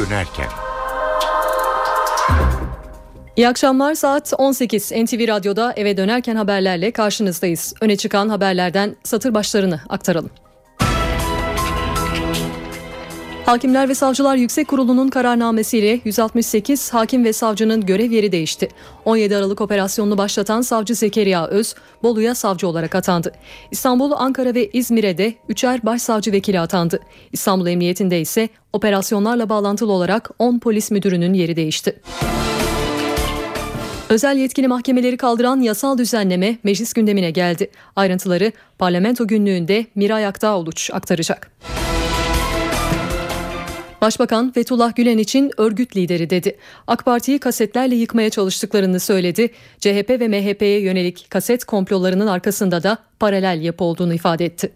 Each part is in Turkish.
dönerken. İyi akşamlar saat 18 NTV Radyo'da eve dönerken haberlerle karşınızdayız. Öne çıkan haberlerden satır başlarını aktaralım. Hakimler ve Savcılar Yüksek Kurulu'nun kararnamesiyle 168 hakim ve savcının görev yeri değişti. 17 Aralık operasyonunu başlatan savcı Zekeriya Öz, Bolu'ya savcı olarak atandı. İstanbul, Ankara ve İzmir'e de üçer başsavcı vekili atandı. İstanbul Emniyetinde ise operasyonlarla bağlantılı olarak 10 polis müdürünün yeri değişti. Özel yetkili mahkemeleri kaldıran yasal düzenleme meclis gündemine geldi. Ayrıntıları parlamento günlüğünde Miray Aktağoluç aktaracak. Başbakan Fethullah Gülen için örgüt lideri dedi. AK Parti'yi kasetlerle yıkmaya çalıştıklarını söyledi. CHP ve MHP'ye yönelik kaset komplolarının arkasında da paralel yapı olduğunu ifade etti.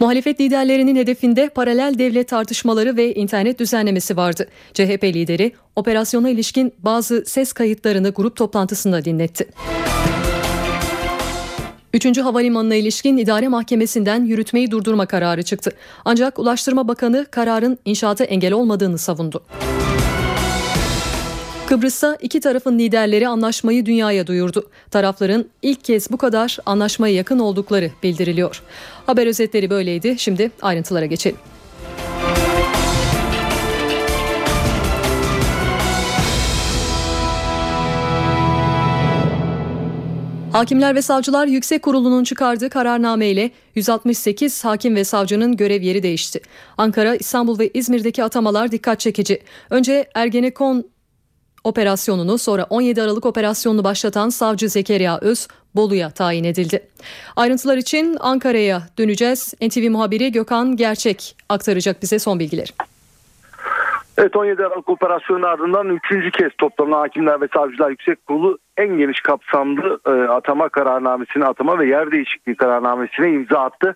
Muhalefet liderlerinin hedefinde paralel devlet tartışmaları ve internet düzenlemesi vardı. CHP lideri operasyona ilişkin bazı ses kayıtlarını grup toplantısında dinletti. Üçüncü havalimanına ilişkin idare mahkemesinden yürütmeyi durdurma kararı çıktı. Ancak Ulaştırma Bakanı kararın inşaata engel olmadığını savundu. Kıbrıs'ta iki tarafın liderleri anlaşmayı dünyaya duyurdu. Tarafların ilk kez bu kadar anlaşmaya yakın oldukları bildiriliyor. Haber özetleri böyleydi. Şimdi ayrıntılara geçelim. Hakimler ve Savcılar Yüksek Kurulu'nun çıkardığı kararnameyle 168 hakim ve savcının görev yeri değişti. Ankara, İstanbul ve İzmir'deki atamalar dikkat çekici. Önce Ergenekon operasyonunu sonra 17 Aralık operasyonunu başlatan savcı Zekeriya Öz Bolu'ya tayin edildi. Ayrıntılar için Ankara'ya döneceğiz. NTV muhabiri Gökhan Gerçek aktaracak bize son bilgileri. Evet 17 Aralık operasyonu ardından 3. kez toplanan Hakimler ve Savcılar Yüksek Kurulu en geniş kapsamlı e, atama kararnamesine atama ve yer değişikliği kararnamesine imza attı.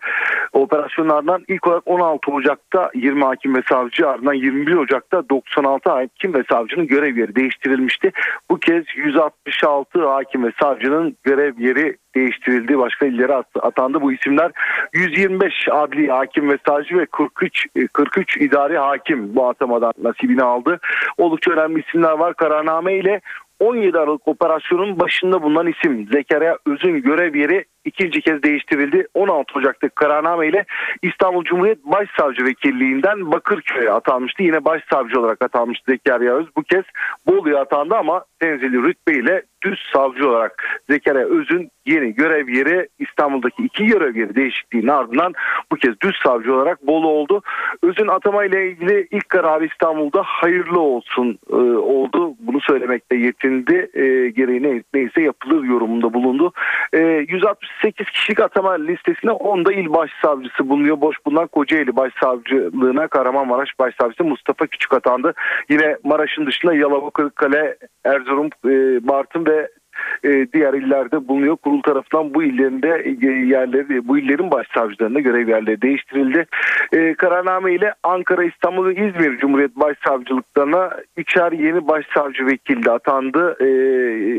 Operasyonlardan ilk olarak 16 Ocak'ta 20 hakim ve savcı ardından 21 Ocak'ta 96 hakim ve savcının görev yeri değiştirilmişti. Bu kez 166 hakim ve savcının görev yeri değiştirildi. Başka illere atandı. Bu isimler 125 adli hakim ve savcı ve 43 43 idari hakim bu atamadan nasibini aldı. Oldukça önemli isimler var. Kararname ile 17 Aralık operasyonun başında bulunan isim Zekeriya Öz'ün görev yeri ikinci kez değiştirildi. 16 Ocak'ta kararname ile İstanbul Cumhuriyet Başsavcı Vekilliğinden Bakırköy'e atanmıştı. Yine başsavcı olarak atanmıştı Zekeriya Öz. Bu kez Bolu'ya atandı ama tenzili rütbe ile düz savcı olarak Zekeriya Öz'ün yeni görev yeri İstanbul'daki iki görev yeri değişikliğinin ardından bu kez düz savcı olarak Bolu oldu. Öz'ün atama ile ilgili ilk kararı İstanbul'da hayırlı olsun e, oldu. Bunu söylemekte yetindi. E, gereği ne, neyse yapılır yorumunda bulundu. E, 168 kişilik atama listesinde 10'da il başsavcısı bulunuyor. Boş bulunan Kocaeli Başsavcılığına Kahramanmaraş Başsavcısı Mustafa Küçük atandı. Yine Maraş'ın dışında Yalova, Kırıkkale, Erzurum, e, Bartın ve e, diğer illerde bulunuyor. Kurul tarafından bu illerinde e, yerleri, bu illerin başsavcılarına görev yerleri değiştirildi. E, kararname ile Ankara, İstanbul ve İzmir Cumhuriyet Başsavcılıklarına üçer yeni başsavcı vekili atandı. E,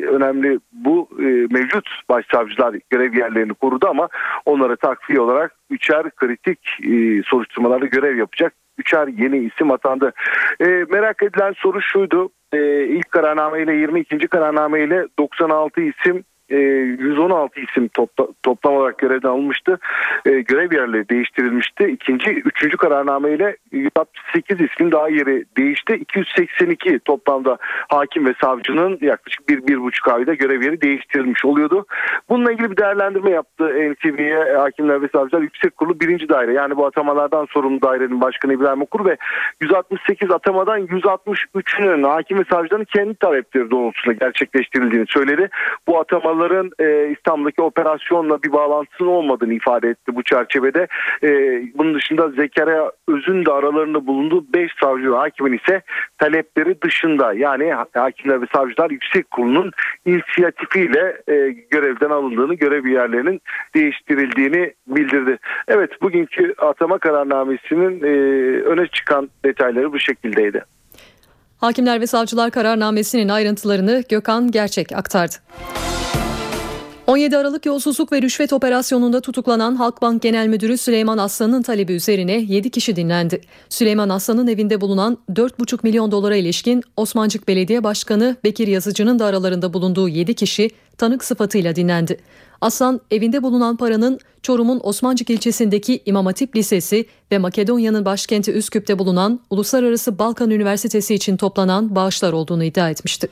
önemli bu e, mevcut başsavcılar görev yerlerini korudu ama onlara takviye olarak üçer kritik e, soruşturmalarda görev yapacak üçer yeni isim atandı. E, merak edilen soru şuydu. E, ilk kararname ile 22. kararname ile 96 isim 116 e, isim topla, toplam olarak görevden alınmıştı. E, görev yerleri değiştirilmişti. İkinci, üçüncü kararname ile 168 isim daha yeri değişti. 282 toplamda hakim ve savcının yaklaşık bir, bir buçuk ayda görev yeri değiştirilmiş oluyordu. Bununla ilgili bir değerlendirme yaptı NTV'ye Hakimler ve Savcılar Yüksek Kurulu birinci daire. Yani bu atamalardan sorumlu dairenin başkanı İbrahim Okur ve 168 atamadan 163'ünün hakim ve savcıların kendi talepleri doğrultusunda gerçekleştirildiğini söyledi. Bu atamalar Onların e, İstanbul'daki operasyonla bir bağlantısının olmadığını ifade etti bu çerçevede. E, bunun dışında Zekeriya Öz'ün de aralarında bulunduğu 5 savcı ve hakimin ise talepleri dışında yani hakimler ve savcılar yüksek kurulunun inisiyatifiyle e, görevden alındığını, görev yerlerinin değiştirildiğini bildirdi. Evet bugünkü atama kararnamesinin e, öne çıkan detayları bu şekildeydi. Hakimler ve Savcılar kararnamesinin ayrıntılarını Gökhan Gerçek aktardı. 17 Aralık yolsuzluk ve rüşvet operasyonunda tutuklanan Halkbank Genel Müdürü Süleyman Aslan'ın talebi üzerine 7 kişi dinlendi. Süleyman Aslan'ın evinde bulunan 4,5 milyon dolara ilişkin Osmancık Belediye Başkanı Bekir Yazıcı'nın da aralarında bulunduğu 7 kişi tanık sıfatıyla dinlendi. Aslan evinde bulunan paranın Çorum'un Osmancık ilçesindeki İmam Hatip Lisesi ve Makedonya'nın başkenti Üsküp'te bulunan Uluslararası Balkan Üniversitesi için toplanan bağışlar olduğunu iddia etmişti.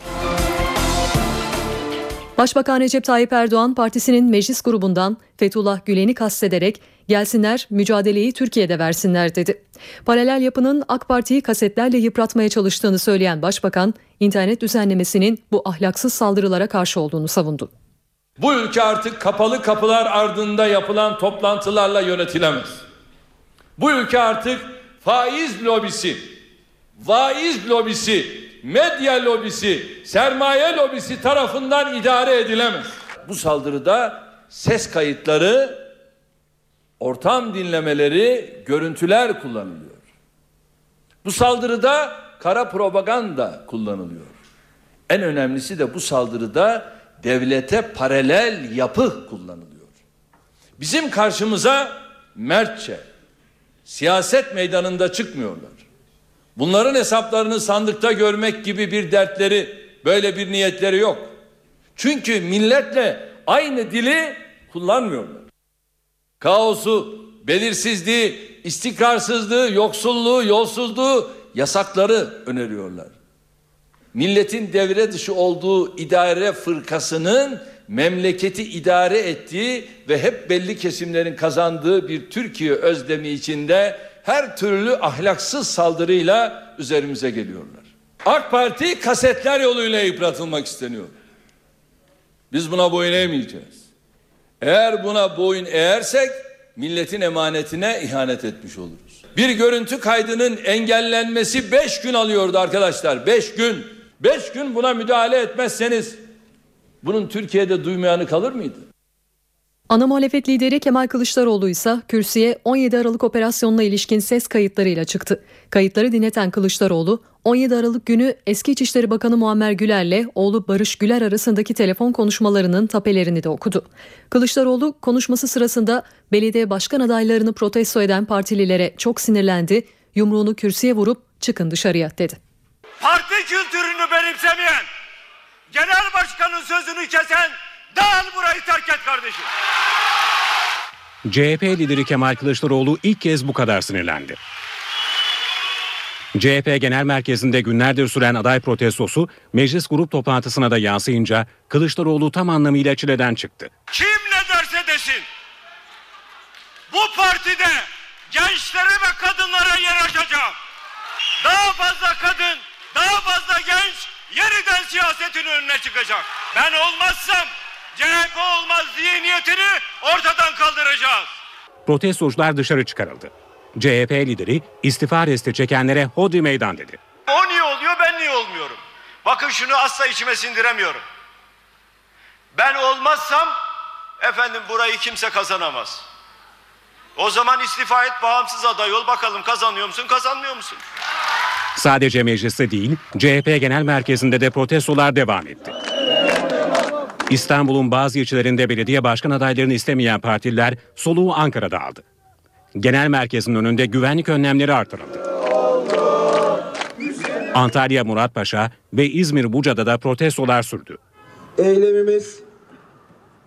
Başbakan Recep Tayyip Erdoğan partisinin meclis grubundan Fethullah Gülen'i kastederek gelsinler mücadeleyi Türkiye'de versinler dedi. Paralel yapının AK Parti'yi kasetlerle yıpratmaya çalıştığını söyleyen başbakan internet düzenlemesinin bu ahlaksız saldırılara karşı olduğunu savundu. Bu ülke artık kapalı kapılar ardında yapılan toplantılarla yönetilemez. Bu ülke artık faiz lobisi, vaiz lobisi, medya lobisi, sermaye lobisi tarafından idare edilemez. Bu saldırıda ses kayıtları, ortam dinlemeleri, görüntüler kullanılıyor. Bu saldırıda kara propaganda kullanılıyor. En önemlisi de bu saldırıda devlete paralel yapı kullanılıyor. Bizim karşımıza mertçe siyaset meydanında çıkmıyorlar. Bunların hesaplarını sandıkta görmek gibi bir dertleri, böyle bir niyetleri yok. Çünkü milletle aynı dili kullanmıyorlar. Kaosu, belirsizliği, istikrarsızlığı, yoksulluğu, yolsuzluğu, yasakları öneriyorlar. Milletin devre dışı olduğu idare fırkasının memleketi idare ettiği ve hep belli kesimlerin kazandığı bir Türkiye özlemi içinde her türlü ahlaksız saldırıyla üzerimize geliyorlar. AK Parti kasetler yoluyla yıpratılmak isteniyor. Biz buna boyun eğmeyeceğiz. Eğer buna boyun eğersek milletin emanetine ihanet etmiş oluruz. Bir görüntü kaydının engellenmesi beş gün alıyordu arkadaşlar. Beş gün. Beş gün buna müdahale etmezseniz bunun Türkiye'de duymayanı kalır mıydı? Ana muhalefet lideri Kemal Kılıçdaroğlu ise kürsüye 17 Aralık operasyonuna ilişkin ses kayıtlarıyla çıktı. Kayıtları dinleten Kılıçdaroğlu 17 Aralık günü eski İçişleri Bakanı Muammer Güler'le oğlu Barış Güler arasındaki telefon konuşmalarının tapelerini de okudu. Kılıçdaroğlu konuşması sırasında belediye başkan adaylarını protesto eden partililere çok sinirlendi, yumruğunu kürsüye vurup çıkın dışarıya dedi. Parti kültürünü benimsemeyen, genel başkanın sözünü kesen dağıl burayı terk et kardeşim. CHP lideri Kemal Kılıçdaroğlu ilk kez bu kadar sinirlendi. CHP Genel Merkezi'nde günlerdir süren aday protestosu meclis grup toplantısına da yansıyınca Kılıçdaroğlu tam anlamıyla çileden çıktı. Kim ne derse desin. Bu partide gençlere ve kadınlara yer açacağım. Daha fazla kadın, daha fazla genç yeniden siyasetin önüne çıkacak. Ben olmazsam CHP olmaz zihniyetini ortadan kaldıracağız. Protestocular dışarı çıkarıldı. CHP lideri istifa resti çekenlere hodri meydan dedi. O niye oluyor ben niye olmuyorum? Bakın şunu asla içime sindiremiyorum. Ben olmazsam efendim burayı kimse kazanamaz. O zaman istifa et bağımsız aday ol bakalım kazanıyor musun kazanmıyor musun? Sadece mecliste değil, CHP Genel Merkezi'nde de protestolar devam etti. İstanbul'un bazı ilçelerinde belediye başkan adaylarını istemeyen partililer soluğu Ankara'da aldı. Genel merkezin önünde güvenlik önlemleri artırıldı. Antalya Muratpaşa ve İzmir Buca'da da protestolar sürdü. Eylemimiz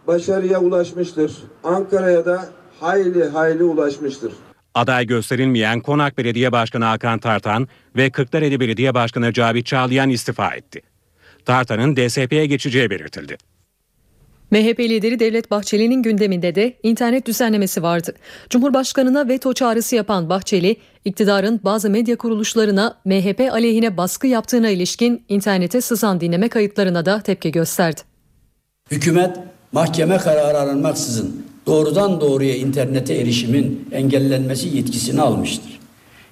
başarıya ulaşmıştır. Ankara'ya da hayli hayli ulaşmıştır. Aday gösterilmeyen Konak Belediye Başkanı Hakan Tartan ve Kırklareli Belediye Başkanı Cavit Çağlayan istifa etti. Tartan'ın DSP'ye geçeceği belirtildi. MHP lideri Devlet Bahçeli'nin gündeminde de internet düzenlemesi vardı. Cumhurbaşkanına veto çağrısı yapan Bahçeli, iktidarın bazı medya kuruluşlarına MHP aleyhine baskı yaptığına ilişkin internete sızan dinleme kayıtlarına da tepki gösterdi. Hükümet mahkeme kararı aranmaksızın doğrudan doğruya internete erişimin engellenmesi yetkisini almıştır.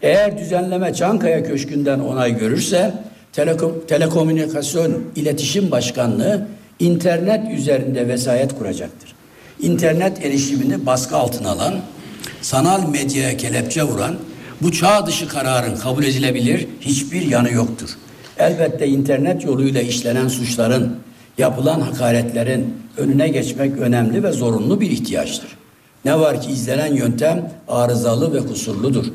Eğer düzenleme Çankaya Köşkü'nden onay görürse Telekom, Telekomünikasyon İletişim Başkanlığı internet üzerinde vesayet kuracaktır. İnternet erişimini baskı altına alan, sanal medyaya kelepçe vuran bu çağ dışı kararın kabul edilebilir hiçbir yanı yoktur. Elbette internet yoluyla işlenen suçların Yapılan hakaretlerin önüne geçmek önemli ve zorunlu bir ihtiyaçtır. Ne var ki izlenen yöntem arızalı ve kusurludur.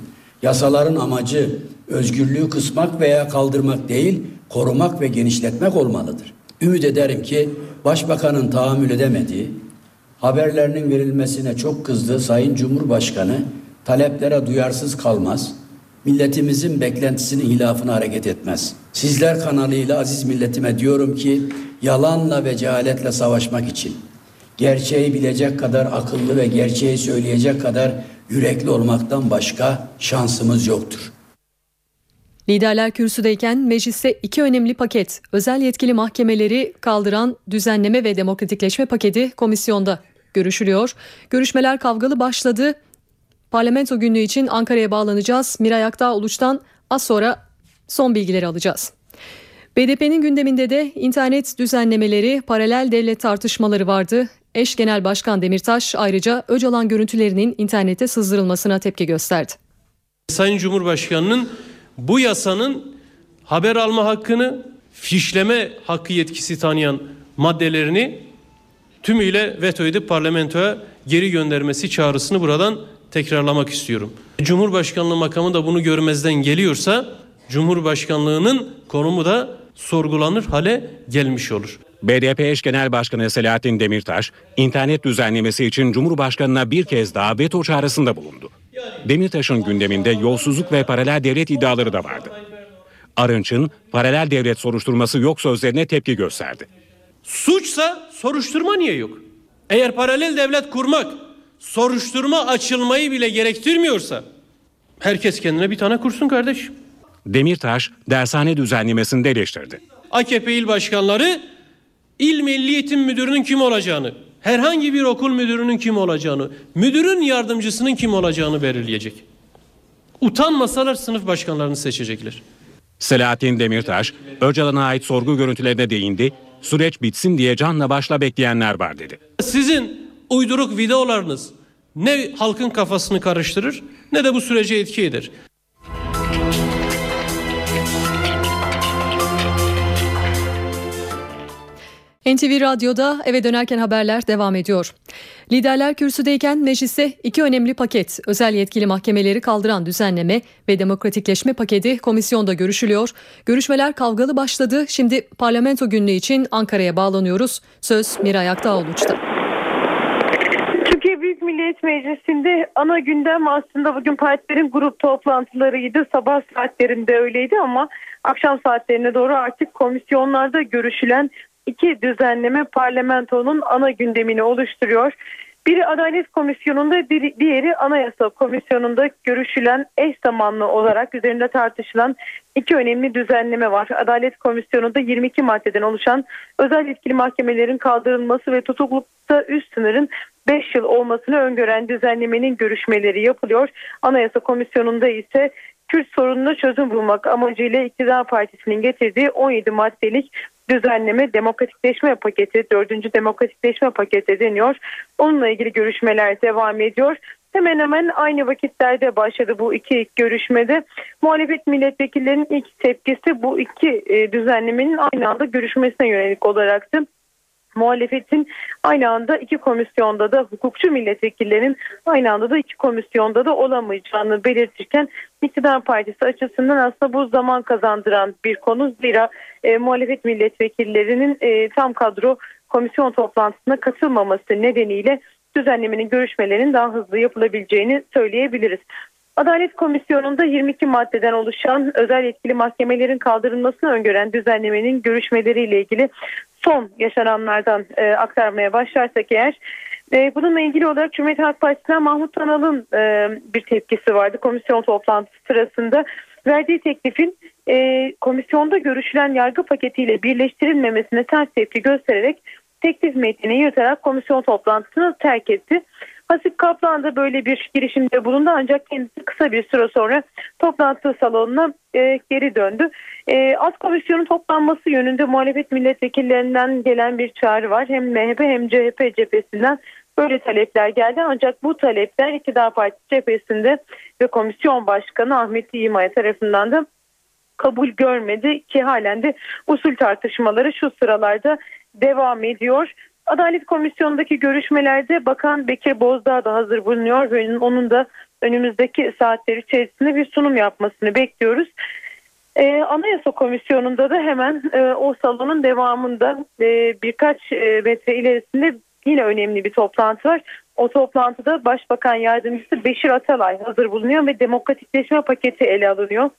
Yasaların amacı özgürlüğü kısmak veya kaldırmak değil, korumak ve genişletmek olmalıdır. Ümit ederim ki Başbakanın tahammül edemediği, haberlerinin verilmesine çok kızdığı Sayın Cumhurbaşkanı taleplere duyarsız kalmaz, milletimizin beklentisinin hilafına hareket etmez. Sizler kanalıyla aziz milletime diyorum ki yalanla ve cehaletle savaşmak için gerçeği bilecek kadar akıllı ve gerçeği söyleyecek kadar yürekli olmaktan başka şansımız yoktur. Liderler kürsüdeyken mecliste iki önemli paket, özel yetkili mahkemeleri kaldıran düzenleme ve demokratikleşme paketi komisyonda görüşülüyor. Görüşmeler kavgalı başladı. Parlamento günlüğü için Ankara'ya bağlanacağız. Miray Aktağ Uluç'tan az sonra son bilgileri alacağız. BDP'nin gündeminde de internet düzenlemeleri, paralel devlet tartışmaları vardı. Eş Genel Başkan Demirtaş ayrıca Öcalan görüntülerinin internete sızdırılmasına tepki gösterdi. Sayın Cumhurbaşkanı'nın bu yasanın haber alma hakkını, fişleme hakkı yetkisi tanıyan maddelerini tümüyle veto edip parlamentoya geri göndermesi çağrısını buradan tekrarlamak istiyorum. Cumhurbaşkanlığı makamı da bunu görmezden geliyorsa Cumhurbaşkanlığının konumu da sorgulanır hale gelmiş olur. BDP eş genel başkanı Selahattin Demirtaş, internet düzenlemesi için Cumhurbaşkanı'na bir kez daha veto çağrısında bulundu. Demirtaş'ın gündeminde yolsuzluk ve paralel devlet iddiaları da vardı. Arınç'ın paralel devlet soruşturması yok sözlerine tepki gösterdi. Suçsa soruşturma niye yok? Eğer paralel devlet kurmak soruşturma açılmayı bile gerektirmiyorsa herkes kendine bir tane kursun kardeş. Demirtaş dershane düzenlemesini de eleştirdi. AKP il başkanları il milli eğitim müdürünün kim olacağını, herhangi bir okul müdürünün kim olacağını, müdürün yardımcısının kim olacağını belirleyecek. Utanmasalar sınıf başkanlarını seçecekler. Selahattin Demirtaş, Öcalan'a ait sorgu görüntülerine değindi. Süreç bitsin diye canla başla bekleyenler var dedi. Sizin uyduruk videolarınız ne halkın kafasını karıştırır ne de bu sürece etki eder. NTV Radyo'da eve dönerken haberler devam ediyor. Liderler kürsüdeyken mecliste iki önemli paket, özel yetkili mahkemeleri kaldıran düzenleme ve demokratikleşme paketi komisyonda görüşülüyor. Görüşmeler kavgalı başladı. Şimdi parlamento günlüğü için Ankara'ya bağlanıyoruz. Söz Miray Aktağoluç'ta. Türkiye Büyük Millet Meclisi'nde ana gündem aslında bugün partilerin grup toplantılarıydı. Sabah saatlerinde öyleydi ama akşam saatlerine doğru artık komisyonlarda görüşülen iki düzenleme parlamentonun ana gündemini oluşturuyor. Biri Adalet Komisyonu'nda diğeri Anayasa Komisyonu'nda görüşülen eş zamanlı olarak üzerinde tartışılan iki önemli düzenleme var. Adalet Komisyonu'nda 22 maddeden oluşan özel yetkili mahkemelerin kaldırılması ve tutuklukta üst sınırın 5 yıl olmasını öngören düzenlemenin görüşmeleri yapılıyor. Anayasa Komisyonu'nda ise Kürt sorununa çözüm bulmak amacıyla iktidar partisinin getirdiği 17 maddelik düzenleme demokratikleşme paketi, dördüncü demokratikleşme paketi deniyor. Onunla ilgili görüşmeler devam ediyor. Hemen hemen aynı vakitlerde başladı bu iki ilk görüşmede. Muhalefet milletvekillerinin ilk tepkisi bu iki e, düzenlemenin aynı anda görüşmesine yönelik olaraktı muhalefetin aynı anda iki komisyonda da hukukçu milletvekillerinin aynı anda da iki komisyonda da olamayacağını belirtirken iktidar partisi açısından aslında bu zaman kazandıran bir konu zira e, muhalefet milletvekillerinin e, tam kadro komisyon toplantısına katılmaması nedeniyle düzenlemenin görüşmelerinin daha hızlı yapılabileceğini söyleyebiliriz. Adalet Komisyonu'nda 22 maddeden oluşan özel yetkili mahkemelerin kaldırılmasını öngören düzenlemenin görüşmeleriyle ilgili son yaşananlardan e, aktarmaya başlarsak eğer e, bununla ilgili olarak Cumhuriyet Halk Partisi'nden Mahmut Tanal'ın e, bir tepkisi vardı komisyon toplantısı sırasında. Verdiği teklifin e, komisyonda görüşülen yargı paketiyle birleştirilmemesine ters tepki göstererek teklif metnini yırtarak komisyon toplantısını terk etti. Hasip Kaplan da böyle bir girişimde bulundu ancak kendisi kısa bir süre sonra toplantı salonuna e, geri döndü. E, alt komisyonun toplanması yönünde muhalefet milletvekillerinden gelen bir çağrı var. Hem MHP hem CHP cephesinden böyle talepler geldi ancak bu talepler iktidar partisi cephesinde ve komisyon başkanı Ahmet İyimay tarafından da kabul görmedi ki halen de usul tartışmaları şu sıralarda devam ediyor. Adalet Komisyonu'ndaki görüşmelerde Bakan Bekir Bozdağ da hazır bulunuyor ve onun da önümüzdeki saatler içerisinde bir sunum yapmasını bekliyoruz. Ee, Anayasa Komisyonu'nda da hemen e, o salonun devamında e, birkaç e, metre ilerisinde yine önemli bir toplantı var. O toplantıda Başbakan Yardımcısı Beşir Atalay hazır bulunuyor ve demokratikleşme paketi ele alınıyor.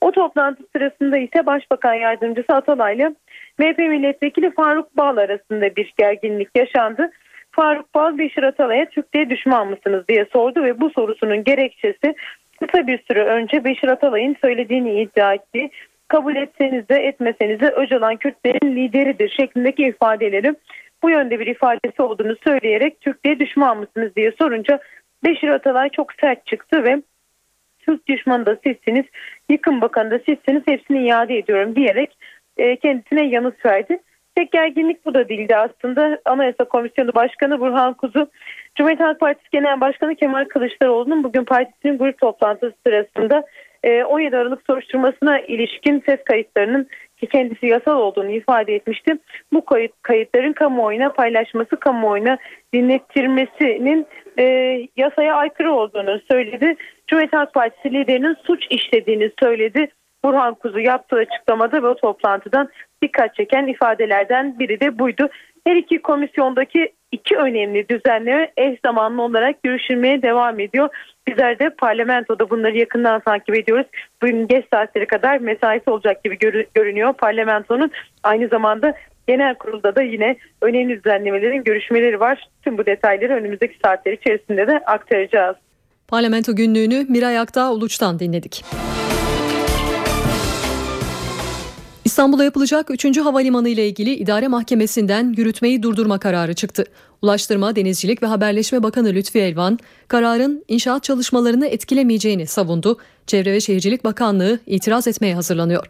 O toplantı sırasında ise Başbakan Yardımcısı Atalay ile MHP Milletvekili Faruk Bal arasında bir gerginlik yaşandı. Faruk Bal Beşir Atalay'a Türkiye düşman mısınız diye sordu ve bu sorusunun gerekçesi kısa bir süre önce Beşir Atalay'ın söylediğini iddia etti. Kabul etseniz de etmeseniz de Öcalan Kürtlerin lideridir şeklindeki ifadeleri bu yönde bir ifadesi olduğunu söyleyerek Türkiye düşman mısınız diye sorunca Beşir Atalay çok sert çıktı ve Türk düşmanı da sizsiniz, yıkım bakanı da sizsiniz hepsini iade ediyorum diyerek e, kendisine yanıt verdi. Tek gerginlik bu da değildi aslında. Anayasa Komisyonu Başkanı Burhan Kuzu, Cumhuriyet Halk Partisi Genel Başkanı Kemal Kılıçdaroğlu'nun bugün partisinin grup toplantısı sırasında 17 Aralık soruşturmasına ilişkin ses kayıtlarının ki kendisi yasal olduğunu ifade etmişti. Bu kayıt, kayıtların kamuoyuna paylaşması, kamuoyuna dinlettirmesinin e, yasaya aykırı olduğunu söyledi. Cumhuriyet Halk Partisi liderinin suç işlediğini söyledi. Burhan Kuzu yaptığı açıklamada ve o toplantıdan dikkat çeken ifadelerden biri de buydu. Her iki komisyondaki iki önemli düzenleme eş zamanlı olarak görüşülmeye devam ediyor. Bizler de parlamentoda bunları yakından takip ediyoruz. Bugün geç saatlere kadar mesaisi olacak gibi görünüyor parlamentonun. Aynı zamanda genel kurulda da yine önemli düzenlemelerin görüşmeleri var. Tüm bu detayları önümüzdeki saatler içerisinde de aktaracağız. Parlamento günlüğünü Miray Aktağ Uluç'tan dinledik. İstanbul'a yapılacak 3. havalimanı ile ilgili idare mahkemesinden yürütmeyi durdurma kararı çıktı. Ulaştırma, Denizcilik ve Haberleşme Bakanı Lütfi Elvan, kararın inşaat çalışmalarını etkilemeyeceğini savundu. Çevre ve Şehircilik Bakanlığı itiraz etmeye hazırlanıyor.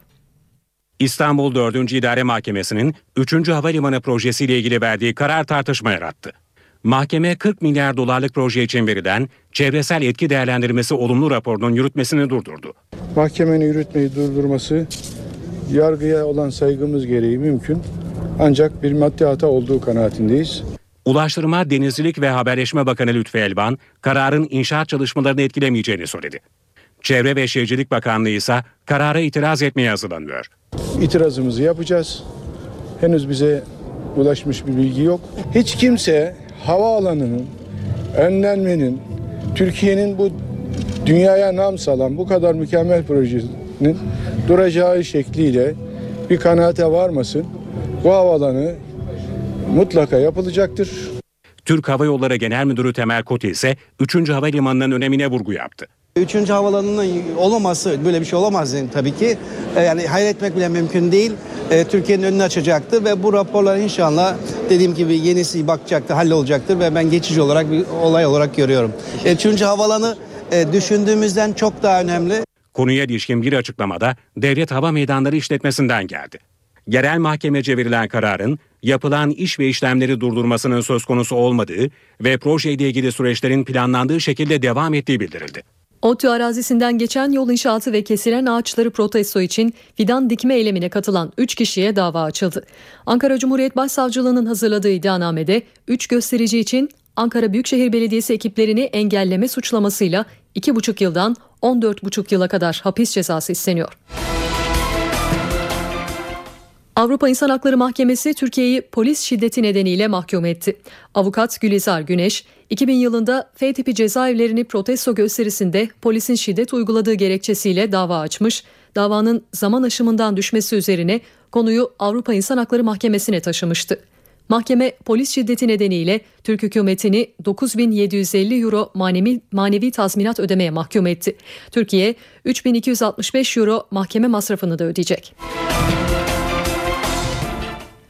İstanbul 4. İdare Mahkemesi'nin 3. Havalimanı projesiyle ilgili verdiği karar tartışma yarattı. Mahkeme 40 milyar dolarlık proje için verilen çevresel etki değerlendirmesi olumlu raporunun yürütmesini durdurdu. Mahkemenin yürütmeyi durdurması yargıya olan saygımız gereği mümkün. Ancak bir maddi hata olduğu kanaatindeyiz. Ulaştırma, Denizcilik ve Haberleşme Bakanı Lütfi Elvan, kararın inşaat çalışmalarını etkilemeyeceğini söyledi. Çevre ve Şehircilik Bakanlığı ise karara itiraz etmeye hazırlanıyor. İtirazımızı yapacağız. Henüz bize ulaşmış bir bilgi yok. Hiç kimse havaalanının önlenmenin Türkiye'nin bu dünyaya nam salan bu kadar mükemmel projesinin duracağı şekliyle bir kanaate varmasın. Bu havalanı mutlaka yapılacaktır. Türk Hava Yolları Genel Müdürü Temel Koti ise 3. Havalimanı'nın önemine vurgu yaptı. Üçüncü havalanının olmaması böyle bir şey olamaz yani tabii ki. E, yani hayal etmek bile mümkün değil. E, Türkiye'nin önünü açacaktır ve bu raporlar inşallah dediğim gibi yenisi bakacaktır, hallolacaktır ve ben geçici olarak bir olay olarak görüyorum. E, üçüncü havalanı e, düşündüğümüzden çok daha önemli. Konuya ilişkin bir açıklamada Devlet Hava Meydanları işletmesinden geldi. Yerel mahkemece verilen kararın yapılan iş ve işlemleri durdurmasının söz konusu olmadığı ve projeyle ilgili süreçlerin planlandığı şekilde devam ettiği bildirildi. ODTÜ arazisinden geçen yol inşaatı ve kesilen ağaçları protesto için fidan dikme eylemine katılan 3 kişiye dava açıldı. Ankara Cumhuriyet Başsavcılığı'nın hazırladığı iddianamede 3 gösterici için Ankara Büyükşehir Belediyesi ekiplerini engelleme suçlamasıyla 2,5 yıldan 14,5 yıla kadar hapis cezası isteniyor. Avrupa İnsan Hakları Mahkemesi Türkiye'yi polis şiddeti nedeniyle mahkum etti. Avukat Gülizar Güneş, 2000 yılında F tipi cezaevlerini protesto gösterisinde polisin şiddet uyguladığı gerekçesiyle dava açmış, davanın zaman aşımından düşmesi üzerine konuyu Avrupa İnsan Hakları Mahkemesi'ne taşımıştı. Mahkeme polis şiddeti nedeniyle Türk hükümetini 9750 euro manevi, manevi tazminat ödemeye mahkum etti. Türkiye 3265 euro mahkeme masrafını da ödeyecek.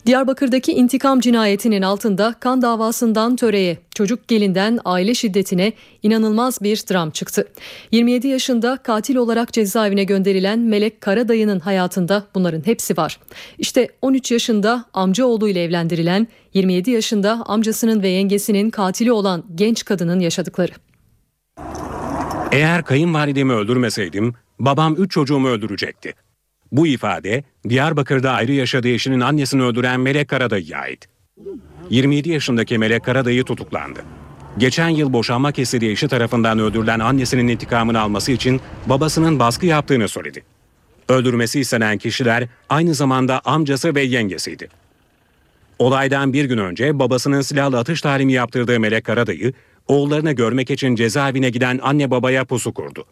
Diyarbakır'daki intikam cinayetinin altında kan davasından töreye, çocuk gelinden aile şiddetine inanılmaz bir dram çıktı. 27 yaşında katil olarak cezaevine gönderilen Melek Karadayı'nın hayatında bunların hepsi var. İşte 13 yaşında amcaoğlu ile evlendirilen, 27 yaşında amcasının ve yengesinin katili olan genç kadının yaşadıkları. Eğer kayınvalidemi öldürmeseydim babam 3 çocuğumu öldürecekti. Bu ifade Diyarbakır'da ayrı yaşadığı eşinin annesini öldüren Melek Karadayı'ya ait. 27 yaşındaki Melek Karadayı tutuklandı. Geçen yıl boşanmak istediği eşi tarafından öldürülen annesinin intikamını alması için babasının baskı yaptığını söyledi. Öldürmesi istenen kişiler aynı zamanda amcası ve yengesiydi. Olaydan bir gün önce babasının silahlı atış talimi yaptırdığı Melek Karadayı, oğullarını görmek için cezaevine giden anne babaya pusu kurdu.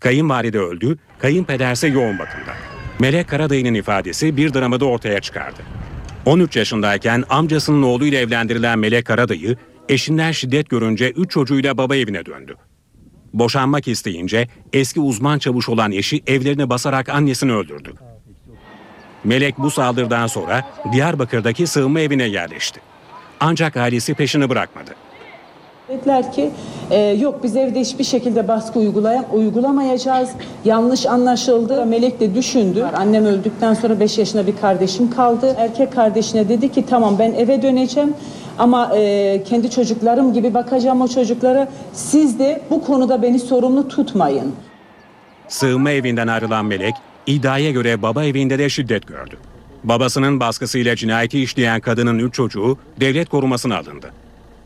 Kayınvalide öldü, kayınpederse yoğun bakımda. Melek Karadayı'nın ifadesi bir dramada ortaya çıkardı. 13 yaşındayken amcasının oğluyla evlendirilen Melek Karadayı, eşinden şiddet görünce 3 çocuğuyla baba evine döndü. Boşanmak isteyince eski uzman çavuş olan eşi evlerini basarak annesini öldürdü. Melek bu saldırıdan sonra Diyarbakır'daki sığınma evine yerleşti. Ancak ailesi peşini bırakmadı. Dediler ki e, yok biz evde hiçbir şekilde baskı uygulayam uygulamayacağız. Yanlış anlaşıldı. Melek de düşündü. Annem öldükten sonra 5 yaşında bir kardeşim kaldı. Erkek kardeşine dedi ki tamam ben eve döneceğim. Ama e, kendi çocuklarım gibi bakacağım o çocuklara. Siz de bu konuda beni sorumlu tutmayın. Sığınma evinden ayrılan Melek, iddiaya göre baba evinde de şiddet gördü. Babasının baskısıyla cinayeti işleyen kadının üç çocuğu devlet korumasına alındı.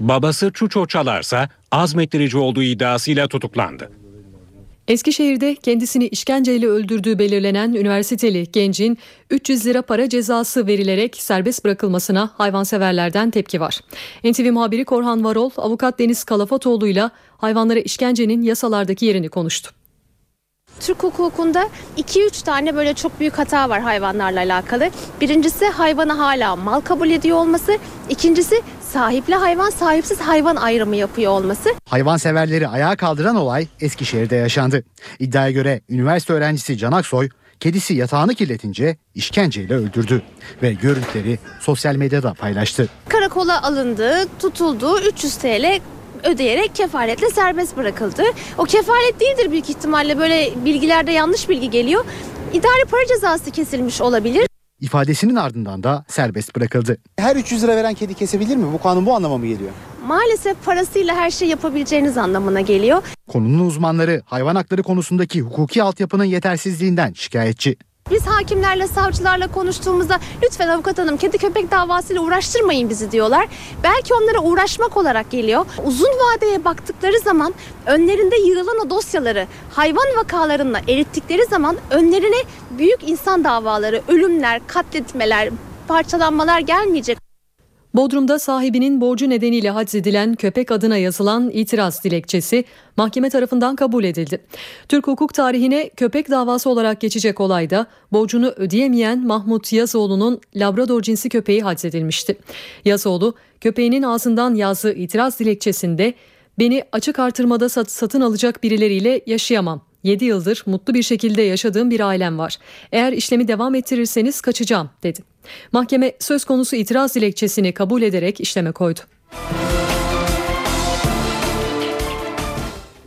Babası Çuço Çalarsa azmettirici olduğu iddiasıyla tutuklandı. Eskişehir'de kendisini işkenceyle öldürdüğü belirlenen üniversiteli gencin 300 lira para cezası verilerek serbest bırakılmasına hayvanseverlerden tepki var. NTV muhabiri Korhan Varol, avukat Deniz Kalafatoğlu ile hayvanlara işkencenin yasalardaki yerini konuştu. Türk hukukunda 2-3 tane böyle çok büyük hata var hayvanlarla alakalı. Birincisi hayvanı hala mal kabul ediyor olması. İkincisi sahipli hayvan sahipsiz hayvan ayrımı yapıyor olması. Hayvanseverleri ayağa kaldıran olay Eskişehir'de yaşandı. İddiaya göre üniversite öğrencisi Can Aksoy kedisi yatağını kirletince işkenceyle öldürdü ve görüntüleri sosyal medyada paylaştı. Karakola alındı, tutuldu, 300 TL ödeyerek kefaletle serbest bırakıldı. O kefalet değildir büyük ihtimalle böyle bilgilerde yanlış bilgi geliyor. İdari para cezası kesilmiş olabilir. İfadesinin ardından da serbest bırakıldı. Her 300 lira veren kedi kesebilir mi? Bu kanun bu anlama mı geliyor? Maalesef parasıyla her şey yapabileceğiniz anlamına geliyor. Konunun uzmanları hayvan hakları konusundaki hukuki altyapının yetersizliğinden şikayetçi. Biz hakimlerle, savcılarla konuştuğumuzda lütfen avukat hanım kedi köpek davasıyla uğraştırmayın bizi diyorlar. Belki onlara uğraşmak olarak geliyor. Uzun vadeye baktıkları zaman önlerinde yığılan o dosyaları hayvan vakalarına erittikleri zaman önlerine büyük insan davaları, ölümler, katletmeler, parçalanmalar gelmeyecek. Bodrum'da sahibinin borcu nedeniyle haczedilen köpek adına yazılan itiraz dilekçesi mahkeme tarafından kabul edildi. Türk hukuk tarihine köpek davası olarak geçecek olayda borcunu ödeyemeyen Mahmut Yazoğlu'nun Labrador cinsi köpeği haczedilmişti. Yazoğlu köpeğinin ağzından yazdığı itiraz dilekçesinde beni açık artırmada sat- satın alacak birileriyle yaşayamam. 7 yıldır mutlu bir şekilde yaşadığım bir ailem var. Eğer işlemi devam ettirirseniz kaçacağım dedi. Mahkeme söz konusu itiraz dilekçesini kabul ederek işleme koydu.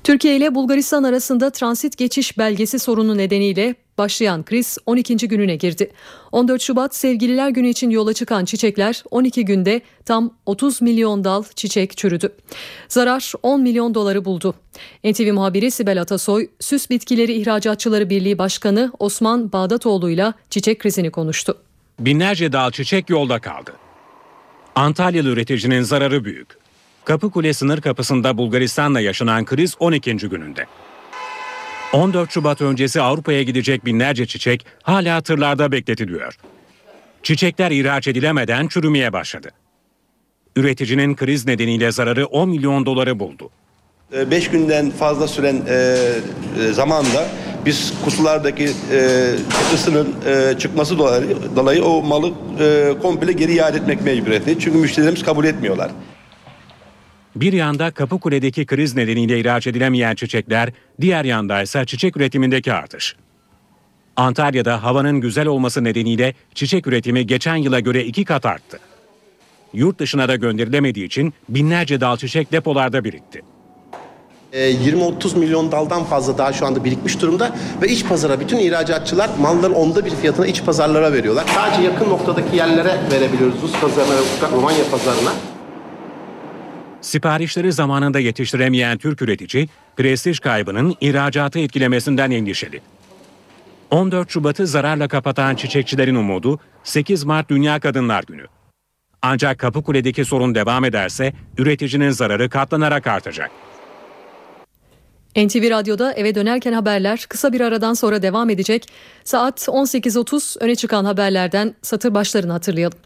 Türkiye ile Bulgaristan arasında transit geçiş belgesi sorunu nedeniyle başlayan kriz 12. gününe girdi. 14 Şubat Sevgililer Günü için yola çıkan çiçekler 12 günde tam 30 milyon dal çiçek çürüdü. Zarar 10 milyon doları buldu. NTV muhabiri Sibel Atasoy, Süs Bitkileri İhracatçıları Birliği Başkanı Osman Bağdatoğlu ile çiçek krizini konuştu. Binlerce dal çiçek yolda kaldı. Antalyalı üreticinin zararı büyük. Kapıkule sınır kapısında Bulgaristan'la yaşanan kriz 12. gününde. 14 Şubat öncesi Avrupa'ya gidecek binlerce çiçek hala tırlarda bekletiliyor. Çiçekler ihraç edilemeden çürümeye başladı. Üreticinin kriz nedeniyle zararı 10 milyon doları buldu. 5 günden fazla süren e, e, zamanda biz kutulardaki e, ısının e, çıkması dolayı, dolayı o malı e, komple geri iade etmek mecburiyeti. Çünkü müşterilerimiz kabul etmiyorlar. Bir yanda Kapıkule'deki kriz nedeniyle ihraç edilemeyen çiçekler, diğer yanda ise çiçek üretimindeki artış. Antalya'da havanın güzel olması nedeniyle çiçek üretimi geçen yıla göre iki kat arttı. Yurt dışına da gönderilemediği için binlerce dal çiçek depolarda birikti. 20-30 E, milyon daldan fazla daha şu anda birikmiş durumda ve iç pazara bütün ihracatçılar malların onda bir fiyatına iç pazarlara veriyorlar. Sadece yakın noktadaki yerlere verebiliyoruz. Rus pazarına ve Romanya pazarına. Siparişleri zamanında yetiştiremeyen Türk üretici, prestij kaybının ihracatı etkilemesinden endişeli. 14 Şubat'ı zararla kapatan çiçekçilerin umudu 8 Mart Dünya Kadınlar Günü. Ancak Kapıkule'deki sorun devam ederse üreticinin zararı katlanarak artacak. NTV Radyo'da eve dönerken haberler kısa bir aradan sonra devam edecek. Saat 18.30 öne çıkan haberlerden satır başlarını hatırlayalım.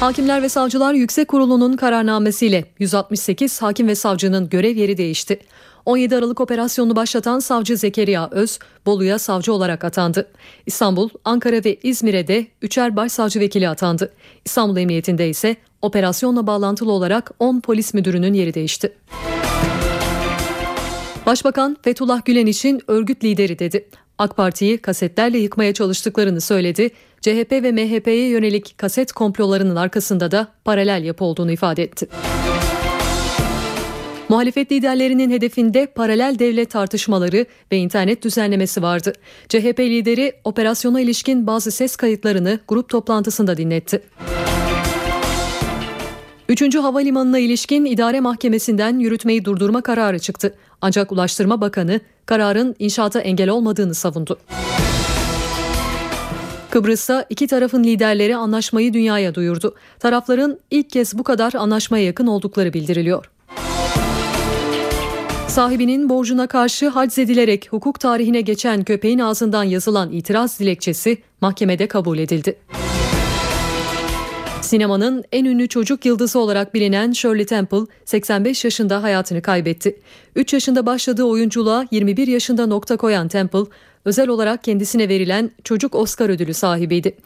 Hakimler ve Savcılar Yüksek Kurulu'nun kararnamesiyle 168 hakim ve savcının görev yeri değişti. 17 Aralık operasyonunu başlatan savcı Zekeriya Öz, Bolu'ya savcı olarak atandı. İstanbul, Ankara ve İzmir'e de üçer başsavcı vekili atandı. İstanbul Emniyetinde ise operasyonla bağlantılı olarak 10 polis müdürünün yeri değişti. Başbakan Fethullah Gülen için örgüt lideri dedi. AK Parti'yi kasetlerle yıkmaya çalıştıklarını söyledi. CHP ve MHP'ye yönelik kaset komplolarının arkasında da paralel yapı olduğunu ifade etti. Muhalefet liderlerinin hedefinde paralel devlet tartışmaları ve internet düzenlemesi vardı. CHP lideri operasyona ilişkin bazı ses kayıtlarını grup toplantısında dinletti. Üçüncü havalimanına ilişkin idare mahkemesinden yürütmeyi durdurma kararı çıktı. Ancak Ulaştırma Bakanı kararın inşaata engel olmadığını savundu. Kıbrıs'ta iki tarafın liderleri anlaşmayı dünyaya duyurdu. Tarafların ilk kez bu kadar anlaşmaya yakın oldukları bildiriliyor. Sahibinin borcuna karşı haczedilerek hukuk tarihine geçen köpeğin ağzından yazılan itiraz dilekçesi mahkemede kabul edildi. Sinemanın en ünlü çocuk yıldızı olarak bilinen Shirley Temple 85 yaşında hayatını kaybetti. 3 yaşında başladığı oyunculuğa 21 yaşında nokta koyan Temple, özel olarak kendisine verilen Çocuk Oscar ödülü sahibiydi.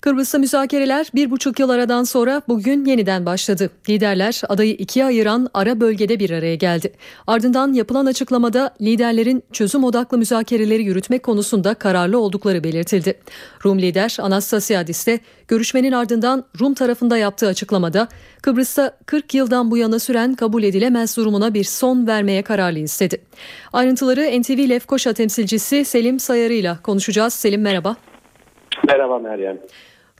Kıbrıs'ta müzakereler bir buçuk yıl aradan sonra bugün yeniden başladı. Liderler adayı ikiye ayıran ara bölgede bir araya geldi. Ardından yapılan açıklamada liderlerin çözüm odaklı müzakereleri yürütmek konusunda kararlı oldukları belirtildi. Rum lider Anastasiadis de görüşmenin ardından Rum tarafında yaptığı açıklamada Kıbrıs'ta 40 yıldan bu yana süren kabul edilemez durumuna bir son vermeye kararlı istedi. Ayrıntıları NTV Lefkoşa temsilcisi Selim Sayarı ile konuşacağız. Selim merhaba. Merhaba Meryem.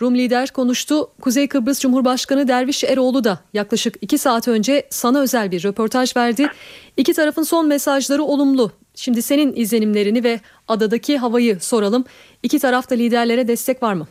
Rum lider konuştu. Kuzey Kıbrıs Cumhurbaşkanı Derviş Eroğlu da yaklaşık iki saat önce sana özel bir röportaj verdi. İki tarafın son mesajları olumlu. Şimdi senin izlenimlerini ve adadaki havayı soralım. İki tarafta liderlere destek var mı?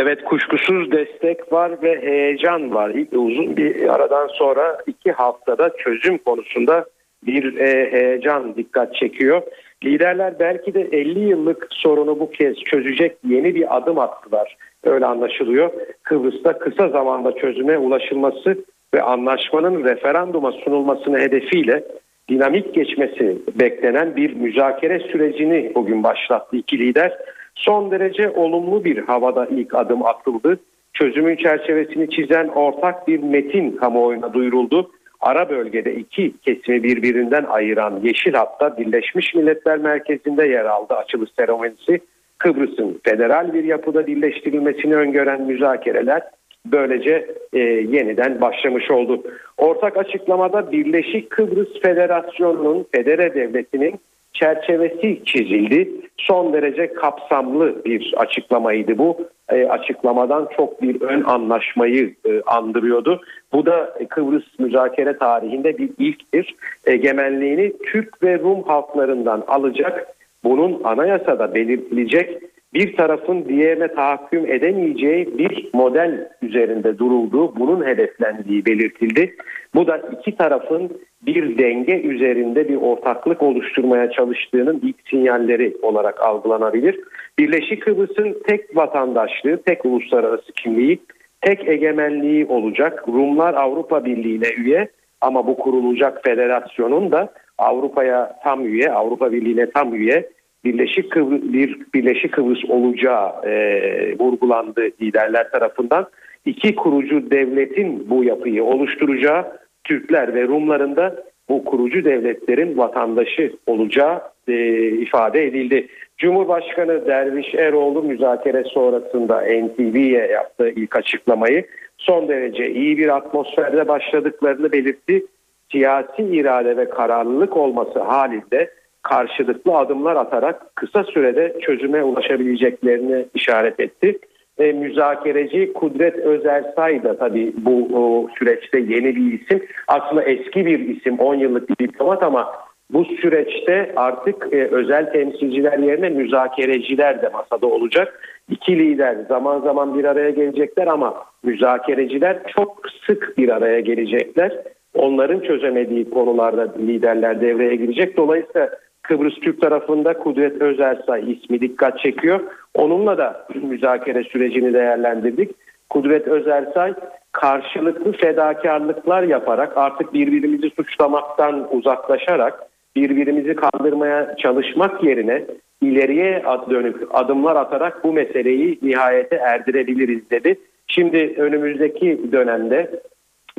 Evet kuşkusuz destek var ve heyecan var. İlk uzun bir aradan sonra iki haftada çözüm konusunda bir e, heyecan dikkat çekiyor. Liderler belki de 50 yıllık sorunu bu kez çözecek yeni bir adım attılar. Öyle anlaşılıyor. Kıbrıs'ta kısa zamanda çözüme ulaşılması ve anlaşmanın referanduma sunulmasını hedefiyle dinamik geçmesi beklenen bir müzakere sürecini bugün başlattı iki lider. Son derece olumlu bir havada ilk adım atıldı. Çözümün çerçevesini çizen ortak bir metin kamuoyuna duyuruldu ara bölgede iki kesimi birbirinden ayıran yeşil hatta Birleşmiş Milletler Merkezi'nde yer aldı açılış seremonisi. Kıbrıs'ın federal bir yapıda birleştirilmesini öngören müzakereler böylece e, yeniden başlamış oldu. Ortak açıklamada Birleşik Kıbrıs Federasyonu'nun federe devletinin çerçevesi çizildi. Son derece kapsamlı bir açıklamaydı bu. E, açıklamadan çok bir ön anlaşmayı e, andırıyordu. Bu da Kıbrıs müzakere tarihinde bir ilktir. Egemenliğini Türk ve Rum halklarından alacak, bunun anayasada belirtilecek bir tarafın diğerine tahakküm edemeyeceği bir model üzerinde durulduğu, bunun hedeflendiği belirtildi. Bu da iki tarafın bir denge üzerinde bir ortaklık oluşturmaya çalıştığının ilk sinyalleri olarak algılanabilir. Birleşik Kıbrıs'ın tek vatandaşlığı, tek uluslararası kimliği, tek egemenliği olacak. Rumlar Avrupa Birliği'ne üye ama bu kurulacak federasyonun da Avrupa'ya tam üye, Avrupa Birliği'ne tam üye Birleşik Kıbrıs, bir Birleşik Kıbrıs olacağı e, vurgulandı liderler tarafından. İki kurucu devletin bu yapıyı oluşturacağı, Türkler ve Rumların da bu kurucu devletlerin vatandaşı olacağı e, ifade edildi. Cumhurbaşkanı Derviş Eroğlu müzakere sonrasında NTV'ye yaptığı ilk açıklamayı son derece iyi bir atmosferde başladıklarını belirtti. Siyasi irade ve kararlılık olması halinde karşılıklı adımlar atarak kısa sürede çözüme ulaşabileceklerini işaret etti. E, müzakereci Kudret Özersay da tabii bu o, süreçte yeni bir isim. Aslında eski bir isim 10 yıllık bir diplomat ama Bu süreçte artık e, özel temsilciler yerine müzakereciler de masada olacak. İki lider zaman zaman bir araya gelecekler ama müzakereciler çok sık bir araya gelecekler. Onların çözemediği konularda liderler devreye girecek. Dolayısıyla Kıbrıs Türk tarafında Kudret Özersay ismi dikkat çekiyor. Onunla da müzakere sürecini değerlendirdik. Kudret Özersay karşılıklı fedakarlıklar yaparak artık birbirimizi suçlamaktan uzaklaşarak birbirimizi kandırmaya çalışmak yerine ileriye dönük adımlar atarak bu meseleyi nihayete erdirebiliriz dedi. Şimdi önümüzdeki dönemde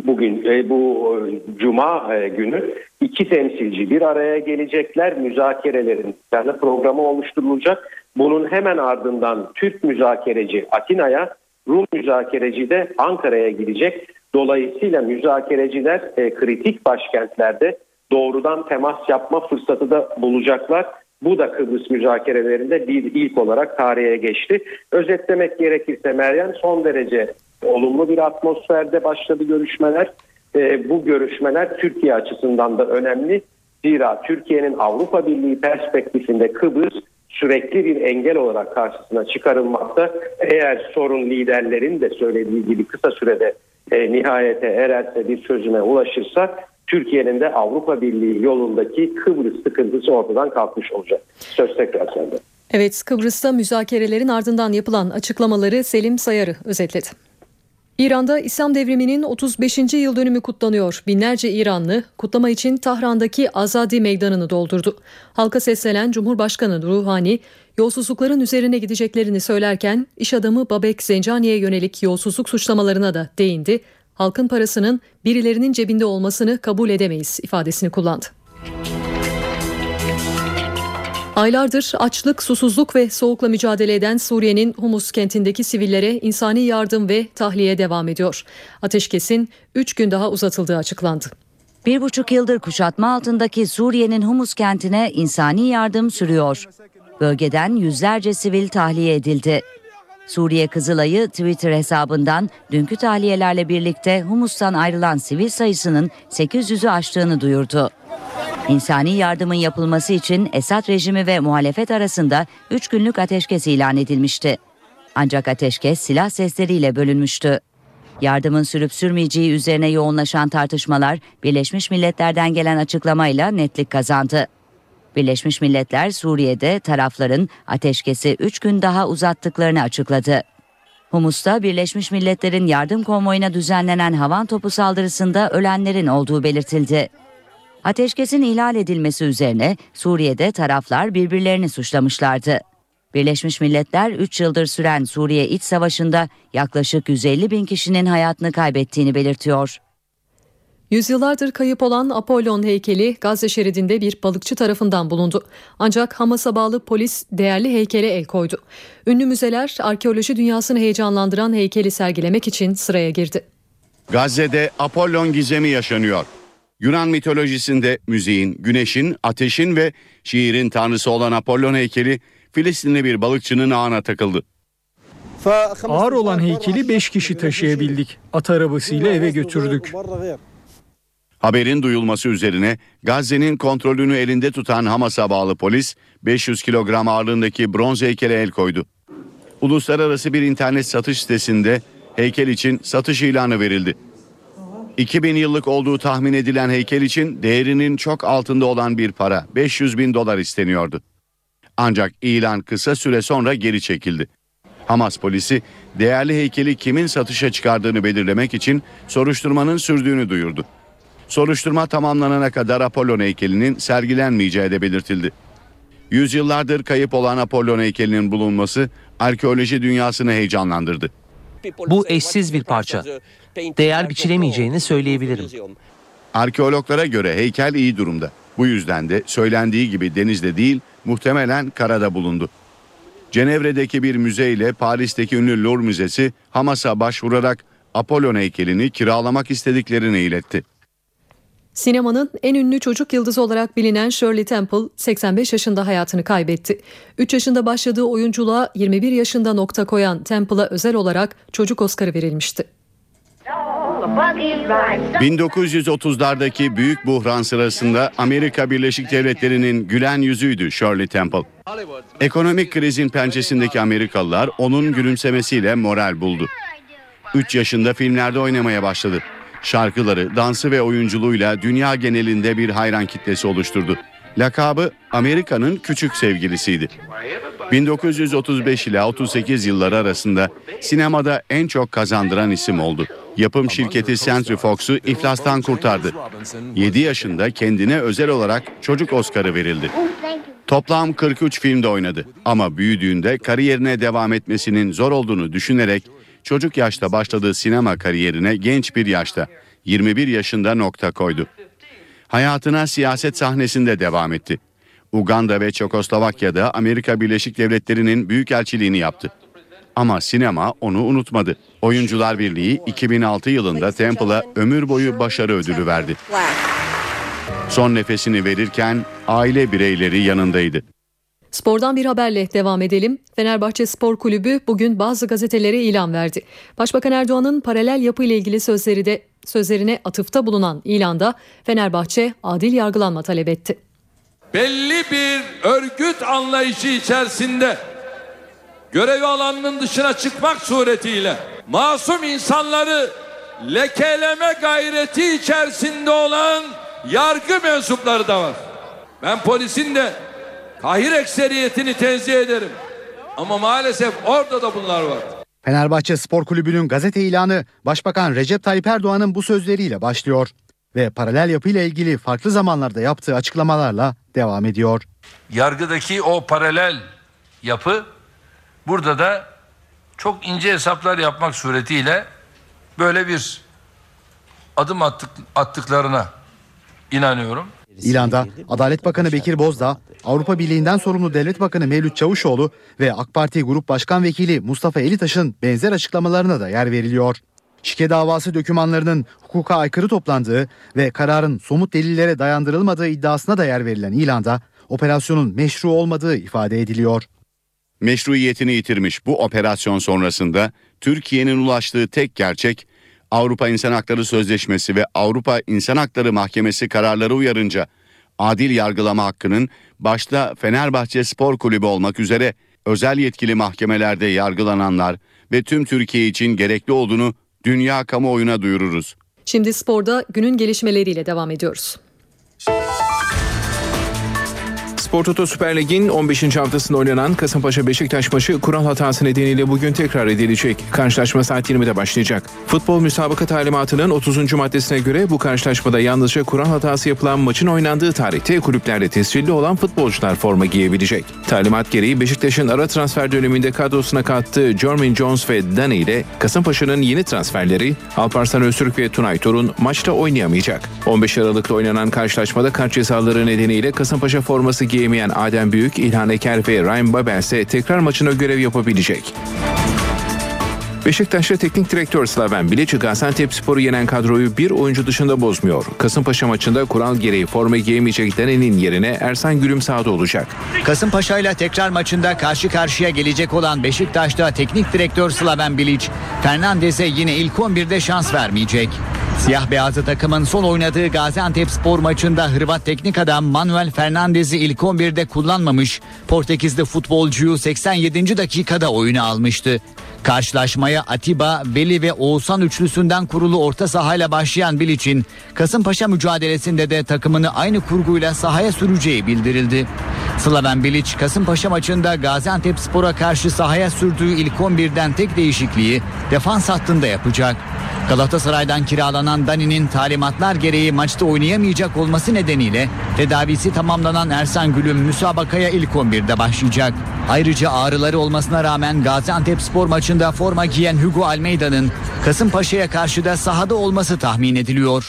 bugün e, bu e, cuma e, günü iki temsilci bir araya gelecekler müzakerelerin yani programı oluşturulacak. Bunun hemen ardından Türk müzakereci Atina'ya Rum müzakereci de Ankara'ya gidecek. Dolayısıyla müzakereciler kritik başkentlerde doğrudan temas yapma fırsatı da bulacaklar. Bu da Kıbrıs müzakerelerinde bir ilk olarak tarihe geçti. Özetlemek gerekirse Meryem son derece olumlu bir atmosferde başladı görüşmeler. E, bu görüşmeler Türkiye açısından da önemli. Zira Türkiye'nin Avrupa Birliği perspektifinde Kıbrıs sürekli bir engel olarak karşısına çıkarılmakta. Eğer sorun liderlerin de söylediği gibi kısa sürede e, nihayete ererse bir çözüme ulaşırsa Türkiye'nin de Avrupa Birliği yolundaki Kıbrıs sıkıntısı ortadan kalkmış olacak. Söz tekrar sende. Evet Kıbrıs'ta müzakerelerin ardından yapılan açıklamaları Selim Sayarı özetledi. İran'da İslam devriminin 35. yıl dönümü kutlanıyor. Binlerce İranlı kutlama için Tahran'daki Azadi Meydanı'nı doldurdu. Halka seslenen Cumhurbaşkanı Ruhani, yolsuzlukların üzerine gideceklerini söylerken iş adamı Babek Zencani'ye yönelik yolsuzluk suçlamalarına da değindi. Halkın parasının birilerinin cebinde olmasını kabul edemeyiz ifadesini kullandı. Aylardır açlık, susuzluk ve soğukla mücadele eden Suriye'nin Humus kentindeki sivillere insani yardım ve tahliye devam ediyor. Ateşkesin 3 gün daha uzatıldığı açıklandı. Bir buçuk yıldır kuşatma altındaki Suriye'nin Humus kentine insani yardım sürüyor. Bölgeden yüzlerce sivil tahliye edildi. Suriye Kızılay'ı Twitter hesabından dünkü tahliyelerle birlikte Humus'tan ayrılan sivil sayısının 800'ü aştığını duyurdu. İnsani yardımın yapılması için Esad rejimi ve muhalefet arasında 3 günlük ateşkes ilan edilmişti. Ancak ateşkes silah sesleriyle bölünmüştü. Yardımın sürüp sürmeyeceği üzerine yoğunlaşan tartışmalar Birleşmiş Milletler'den gelen açıklamayla netlik kazandı. Birleşmiş Milletler Suriye'de tarafların ateşkesi 3 gün daha uzattıklarını açıkladı. Humus'ta Birleşmiş Milletler'in yardım konvoyuna düzenlenen havan topu saldırısında ölenlerin olduğu belirtildi. Ateşkesin ihlal edilmesi üzerine Suriye'de taraflar birbirlerini suçlamışlardı. Birleşmiş Milletler 3 yıldır süren Suriye iç savaşında yaklaşık 150 bin kişinin hayatını kaybettiğini belirtiyor. Yüzyıllardır kayıp olan Apollon heykeli Gazze şeridinde bir balıkçı tarafından bulundu. Ancak Hamas'a bağlı polis değerli heykele el koydu. Ünlü müzeler arkeoloji dünyasını heyecanlandıran heykeli sergilemek için sıraya girdi. Gazze'de Apollon gizemi yaşanıyor. Yunan mitolojisinde müziğin, güneşin, ateşin ve şiirin tanrısı olan Apollon heykeli Filistinli bir balıkçının ağına takıldı. Ağır olan heykeli 5 kişi taşıyabildik. At arabasıyla eve götürdük. Haberin duyulması üzerine Gazze'nin kontrolünü elinde tutan Hamas'a bağlı polis 500 kilogram ağırlığındaki bronz heykele el koydu. Uluslararası bir internet satış sitesinde heykel için satış ilanı verildi. 2000 yıllık olduğu tahmin edilen heykel için değerinin çok altında olan bir para 500 bin dolar isteniyordu. Ancak ilan kısa süre sonra geri çekildi. Hamas polisi değerli heykeli kimin satışa çıkardığını belirlemek için soruşturmanın sürdüğünü duyurdu. Soruşturma tamamlanana kadar Apollon heykelinin sergilenmeyeceği de belirtildi. Yüzyıllardır kayıp olan Apollon heykelinin bulunması arkeoloji dünyasını heyecanlandırdı. Bu eşsiz bir parça. Değer biçilemeyeceğini söyleyebilirim. Arkeologlara göre heykel iyi durumda. Bu yüzden de söylendiği gibi denizde değil muhtemelen karada bulundu. Cenevre'deki bir müze ile Paris'teki ünlü Louvre Müzesi Hamas'a başvurarak Apollon heykelini kiralamak istediklerini iletti. Sinemanın en ünlü çocuk yıldızı olarak bilinen Shirley Temple 85 yaşında hayatını kaybetti. 3 yaşında başladığı oyunculuğa 21 yaşında nokta koyan Temple'a özel olarak çocuk Oscar'ı verilmişti. 1930'lardaki büyük buhran sırasında Amerika Birleşik Devletleri'nin gülen yüzüydü Shirley Temple. Ekonomik krizin pençesindeki Amerikalılar onun gülümsemesiyle moral buldu. 3 yaşında filmlerde oynamaya başladı. Şarkıları, dansı ve oyunculuğuyla dünya genelinde bir hayran kitlesi oluşturdu. Lakabı Amerika'nın küçük sevgilisiydi. 1935 ile 38 yılları arasında sinemada en çok kazandıran isim oldu. Yapım şirketi Century Fox'u iflastan kurtardı. 7 yaşında kendine özel olarak çocuk Oscar'ı verildi. Toplam 43 filmde oynadı ama büyüdüğünde kariyerine devam etmesinin zor olduğunu düşünerek çocuk yaşta başladığı sinema kariyerine genç bir yaşta 21 yaşında nokta koydu. Hayatına siyaset sahnesinde devam etti. Uganda ve Çekoslovakya'da Amerika Birleşik Devletleri'nin büyükelçiliğini yaptı. Ama sinema onu unutmadı. Oyuncular Birliği 2006 yılında Temple'a ömür boyu başarı ödülü verdi. Son nefesini verirken aile bireyleri yanındaydı. Spordan bir haberle devam edelim. Fenerbahçe Spor Kulübü bugün bazı gazetelere ilan verdi. Başbakan Erdoğan'ın paralel yapı ile ilgili sözleri de sözlerine atıfta bulunan ilanda Fenerbahçe adil yargılanma talep etti. Belli bir örgüt anlayışı içerisinde görev alanının dışına çıkmak suretiyle masum insanları lekeleme gayreti içerisinde olan yargı mensupları da var. Ben polisin de kahir ekseriyetini tenzih ederim. Ama maalesef orada da bunlar var. Fenerbahçe Spor Kulübü'nün gazete ilanı Başbakan Recep Tayyip Erdoğan'ın bu sözleriyle başlıyor ve paralel yapıyla ilgili farklı zamanlarda yaptığı açıklamalarla devam ediyor. Yargıdaki o paralel yapı burada da çok ince hesaplar yapmak suretiyle böyle bir adım attık, attıklarına inanıyorum. İlanda Adalet Bakanı Bekir Bozdağ, Avrupa Birliği'nden sorumlu Devlet Bakanı Mevlüt Çavuşoğlu ve AK Parti Grup Başkan Vekili Mustafa Elitaş'ın benzer açıklamalarına da yer veriliyor. Şike davası dokümanlarının hukuka aykırı toplandığı ve kararın somut delillere dayandırılmadığı iddiasına da yer verilen ilanda operasyonun meşru olmadığı ifade ediliyor. Meşruiyetini yitirmiş bu operasyon sonrasında Türkiye'nin ulaştığı tek gerçek Avrupa İnsan Hakları Sözleşmesi ve Avrupa İnsan Hakları Mahkemesi kararları uyarınca adil yargılama hakkının başta Fenerbahçe Spor Kulübü olmak üzere özel yetkili mahkemelerde yargılananlar ve tüm Türkiye için gerekli olduğunu dünya kamuoyuna duyururuz. Şimdi sporda günün gelişmeleriyle devam ediyoruz. Spor Toto Süper Lig'in 15. haftasında oynanan Kasımpaşa Beşiktaş maçı kural hatası nedeniyle bugün tekrar edilecek. Karşılaşma saat 20'de başlayacak. Futbol müsabaka talimatının 30. maddesine göre bu karşılaşmada yalnızca kural hatası yapılan maçın oynandığı tarihte kulüplerde tescilli olan futbolcular forma giyebilecek. Talimat gereği Beşiktaş'ın ara transfer döneminde kadrosuna kattığı Jermaine Jones ve Dani ile Kasımpaşa'nın yeni transferleri Alparslan Öztürk ve Tunay Torun maçta oynayamayacak. 15 Aralık'ta oynanan karşılaşmada kart cezaları nedeniyle Kasımpaşa forması giyemeyen Adem Büyük, İlhan Eker ve Ryan Babel ise tekrar maçına görev yapabilecek. Beşiktaş'ta teknik direktör Slaven Bilic Gaziantep Spor'u yenen kadroyu bir oyuncu dışında bozmuyor. Kasımpaşa maçında kural gereği forma giyemeyecek Dani'nin yerine Ersan Gülüm sahada olacak. Kasımpaşa ile tekrar maçında karşı karşıya gelecek olan Beşiktaş'ta teknik direktör Slaven Bilic, Fernandez'e yine ilk 11'de şans vermeyecek. Siyah beyazlı takımın son oynadığı Gaziantep spor maçında Hırvat teknik adam Manuel Fernandez'i ilk 11'de kullanmamış. Portekizli futbolcuyu 87. dakikada oyuna almıştı. Karşılaşmaya Atiba, Veli ve Oğuzhan üçlüsünden kurulu orta sahayla başlayan Bilic'in Kasımpaşa mücadelesinde de takımını aynı kurguyla sahaya süreceği bildirildi. Slaven Bilic Kasımpaşa maçında Gaziantep Spor'a karşı sahaya sürdüğü ilk 11'den tek değişikliği defans hattında yapacak. Galatasaray'dan kiralanan Dani'nin talimatlar gereği maçta oynayamayacak olması nedeniyle tedavisi tamamlanan Ersan Gülüm müsabakaya ilk 11'de başlayacak. Ayrıca ağrıları olmasına rağmen Gaziantep spor maçında forma giyen Hugo Almeida'nın Kasımpaşa'ya karşı da sahada olması tahmin ediliyor.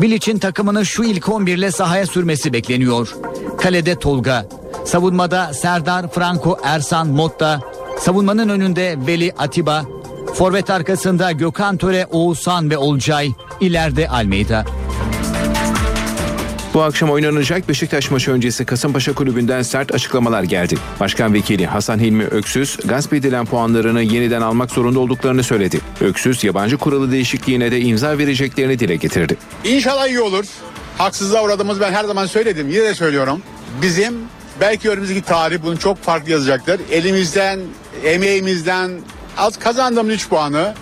Bilic'in takımını şu ilk 11 ile sahaya sürmesi bekleniyor. Kalede Tolga, savunmada Serdar, Franco, Ersan, Motta, savunmanın önünde Veli Atiba, forvet arkasında Gökhan Töre, Oğuzhan ve Olcay, ileride Almeida. Bu akşam oynanacak Beşiktaş maçı öncesi Kasımpaşa Kulübü'nden sert açıklamalar geldi. Başkan Vekili Hasan Hilmi Öksüz, gasp edilen puanlarını yeniden almak zorunda olduklarını söyledi. Öksüz, yabancı kuralı değişikliğine de imza vereceklerini dile getirdi. İnşallah iyi olur. Haksızlığa uğradığımız ben her zaman söyledim. Yine de söylüyorum. Bizim belki önümüzdeki tarih bunu çok farklı yazacaktır. Elimizden, emeğimizden az kazandığımız 3 puanı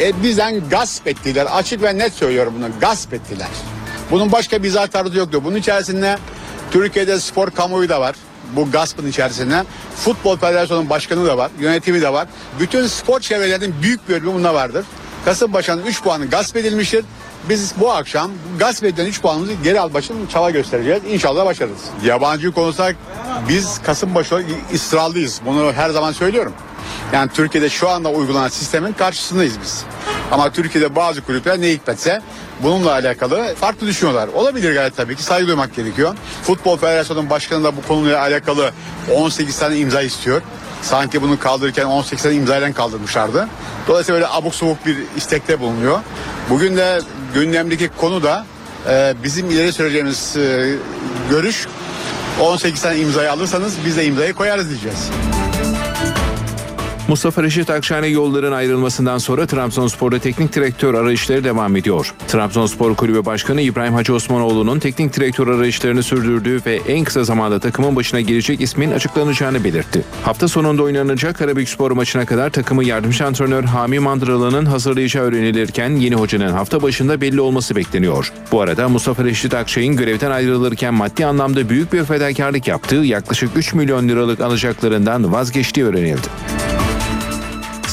e, bizden gasp ettiler. Açık ve net söylüyorum bunu. Gasp ettiler. Bunun başka bir izah tarzı yoktu. Bunun içerisinde Türkiye'de spor kamuoyu da var. Bu gaspın içerisinde. Futbol Federasyonu'nun başkanı da var. Yönetimi de var. Bütün spor çevrelerinin büyük bir bölümü bunda vardır. Kasımpaşa'nın 3 puanı gasp edilmiştir. Biz bu akşam gasp edilen 3 puanımızı geri al başın çaba göstereceğiz. İnşallah başarırız. Yabancı konuşsak biz Kasımpaşa ısrarlıyız. Bunu her zaman söylüyorum. Yani Türkiye'de şu anda uygulanan sistemin karşısındayız biz. Ama Türkiye'de bazı kulüpler ne hikmetse bununla alakalı farklı düşünüyorlar. Olabilir gayet tabii ki saygı duymak gerekiyor. Futbol Federasyonu'nun başkanı da bu konuyla alakalı 18 tane imza istiyor. Sanki bunu kaldırırken 18 tane imzayla kaldırmışlardı. Dolayısıyla böyle abuk subuk bir istekte bulunuyor. Bugün de gündemdeki konu da e, bizim ileri süreceğimiz e, görüş 18 tane imzayı alırsanız biz de imzayı koyarız diyeceğiz. Mustafa Reşit Akşener yolların ayrılmasından sonra Trabzonspor'da teknik direktör arayışları devam ediyor. Trabzonspor Kulübü Başkanı İbrahim Hacı Osmanoğlu'nun teknik direktör arayışlarını sürdürdüğü ve en kısa zamanda takımın başına gelecek ismin açıklanacağını belirtti. Hafta sonunda oynanacak Karabükspor maçına kadar takımı yardımcı antrenör Hami Mandıralı'nın hazırlayacağı öğrenilirken yeni hocanın hafta başında belli olması bekleniyor. Bu arada Mustafa Reşit Akçay'ın görevden ayrılırken maddi anlamda büyük bir fedakarlık yaptığı yaklaşık 3 milyon liralık alacaklarından vazgeçtiği öğrenildi.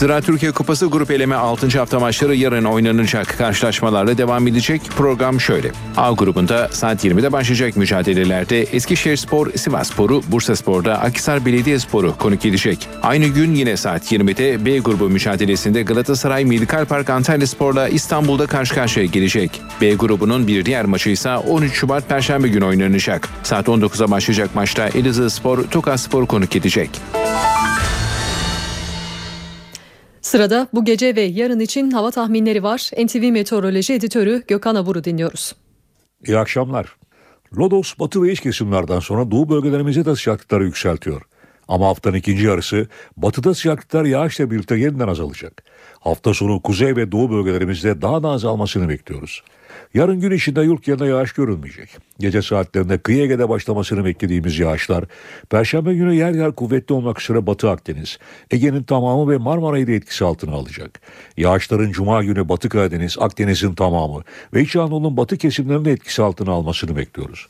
Zira Türkiye Kupası grup eleme 6. hafta maçları yarın oynanacak karşılaşmalarla devam edecek. Program şöyle. A grubunda saat 20'de başlayacak mücadelelerde Eskişehirspor Sivasspor'u, Bursaspor'da Akhisar Belediyespor'u konuk edecek. Aynı gün yine saat 20'de B grubu mücadelesinde Galatasaray Medikal Park Antalyaspor'la İstanbul'da karşı karşıya gelecek. B grubunun bir diğer maçı ise 13 Şubat Perşembe günü oynanacak. Saat 19'a başlayacak maçta Elazığspor Tokaspor konuk edecek. Sırada bu gece ve yarın için hava tahminleri var. NTV Meteoroloji Editörü Gökhan Abur'u dinliyoruz. İyi akşamlar. Lodos batı ve iç kesimlerden sonra doğu bölgelerimize de sıcaklıkları yükseltiyor. Ama haftanın ikinci yarısı batıda sıcaklıklar yağışla birlikte yeniden azalacak. Hafta sonu kuzey ve doğu bölgelerimizde daha da azalmasını bekliyoruz. Yarın gün içinde yurt yerine yağış görülmeyecek. Gece saatlerinde kıyı Ege'de başlamasını beklediğimiz yağışlar, Perşembe günü yer yer kuvvetli olmak üzere Batı Akdeniz, Ege'nin tamamı ve Marmara'yı da etkisi altına alacak. Yağışların Cuma günü Batı Karadeniz, Akdeniz'in tamamı ve İç Anadolu'nun batı kesimlerinin etkisi altına almasını bekliyoruz.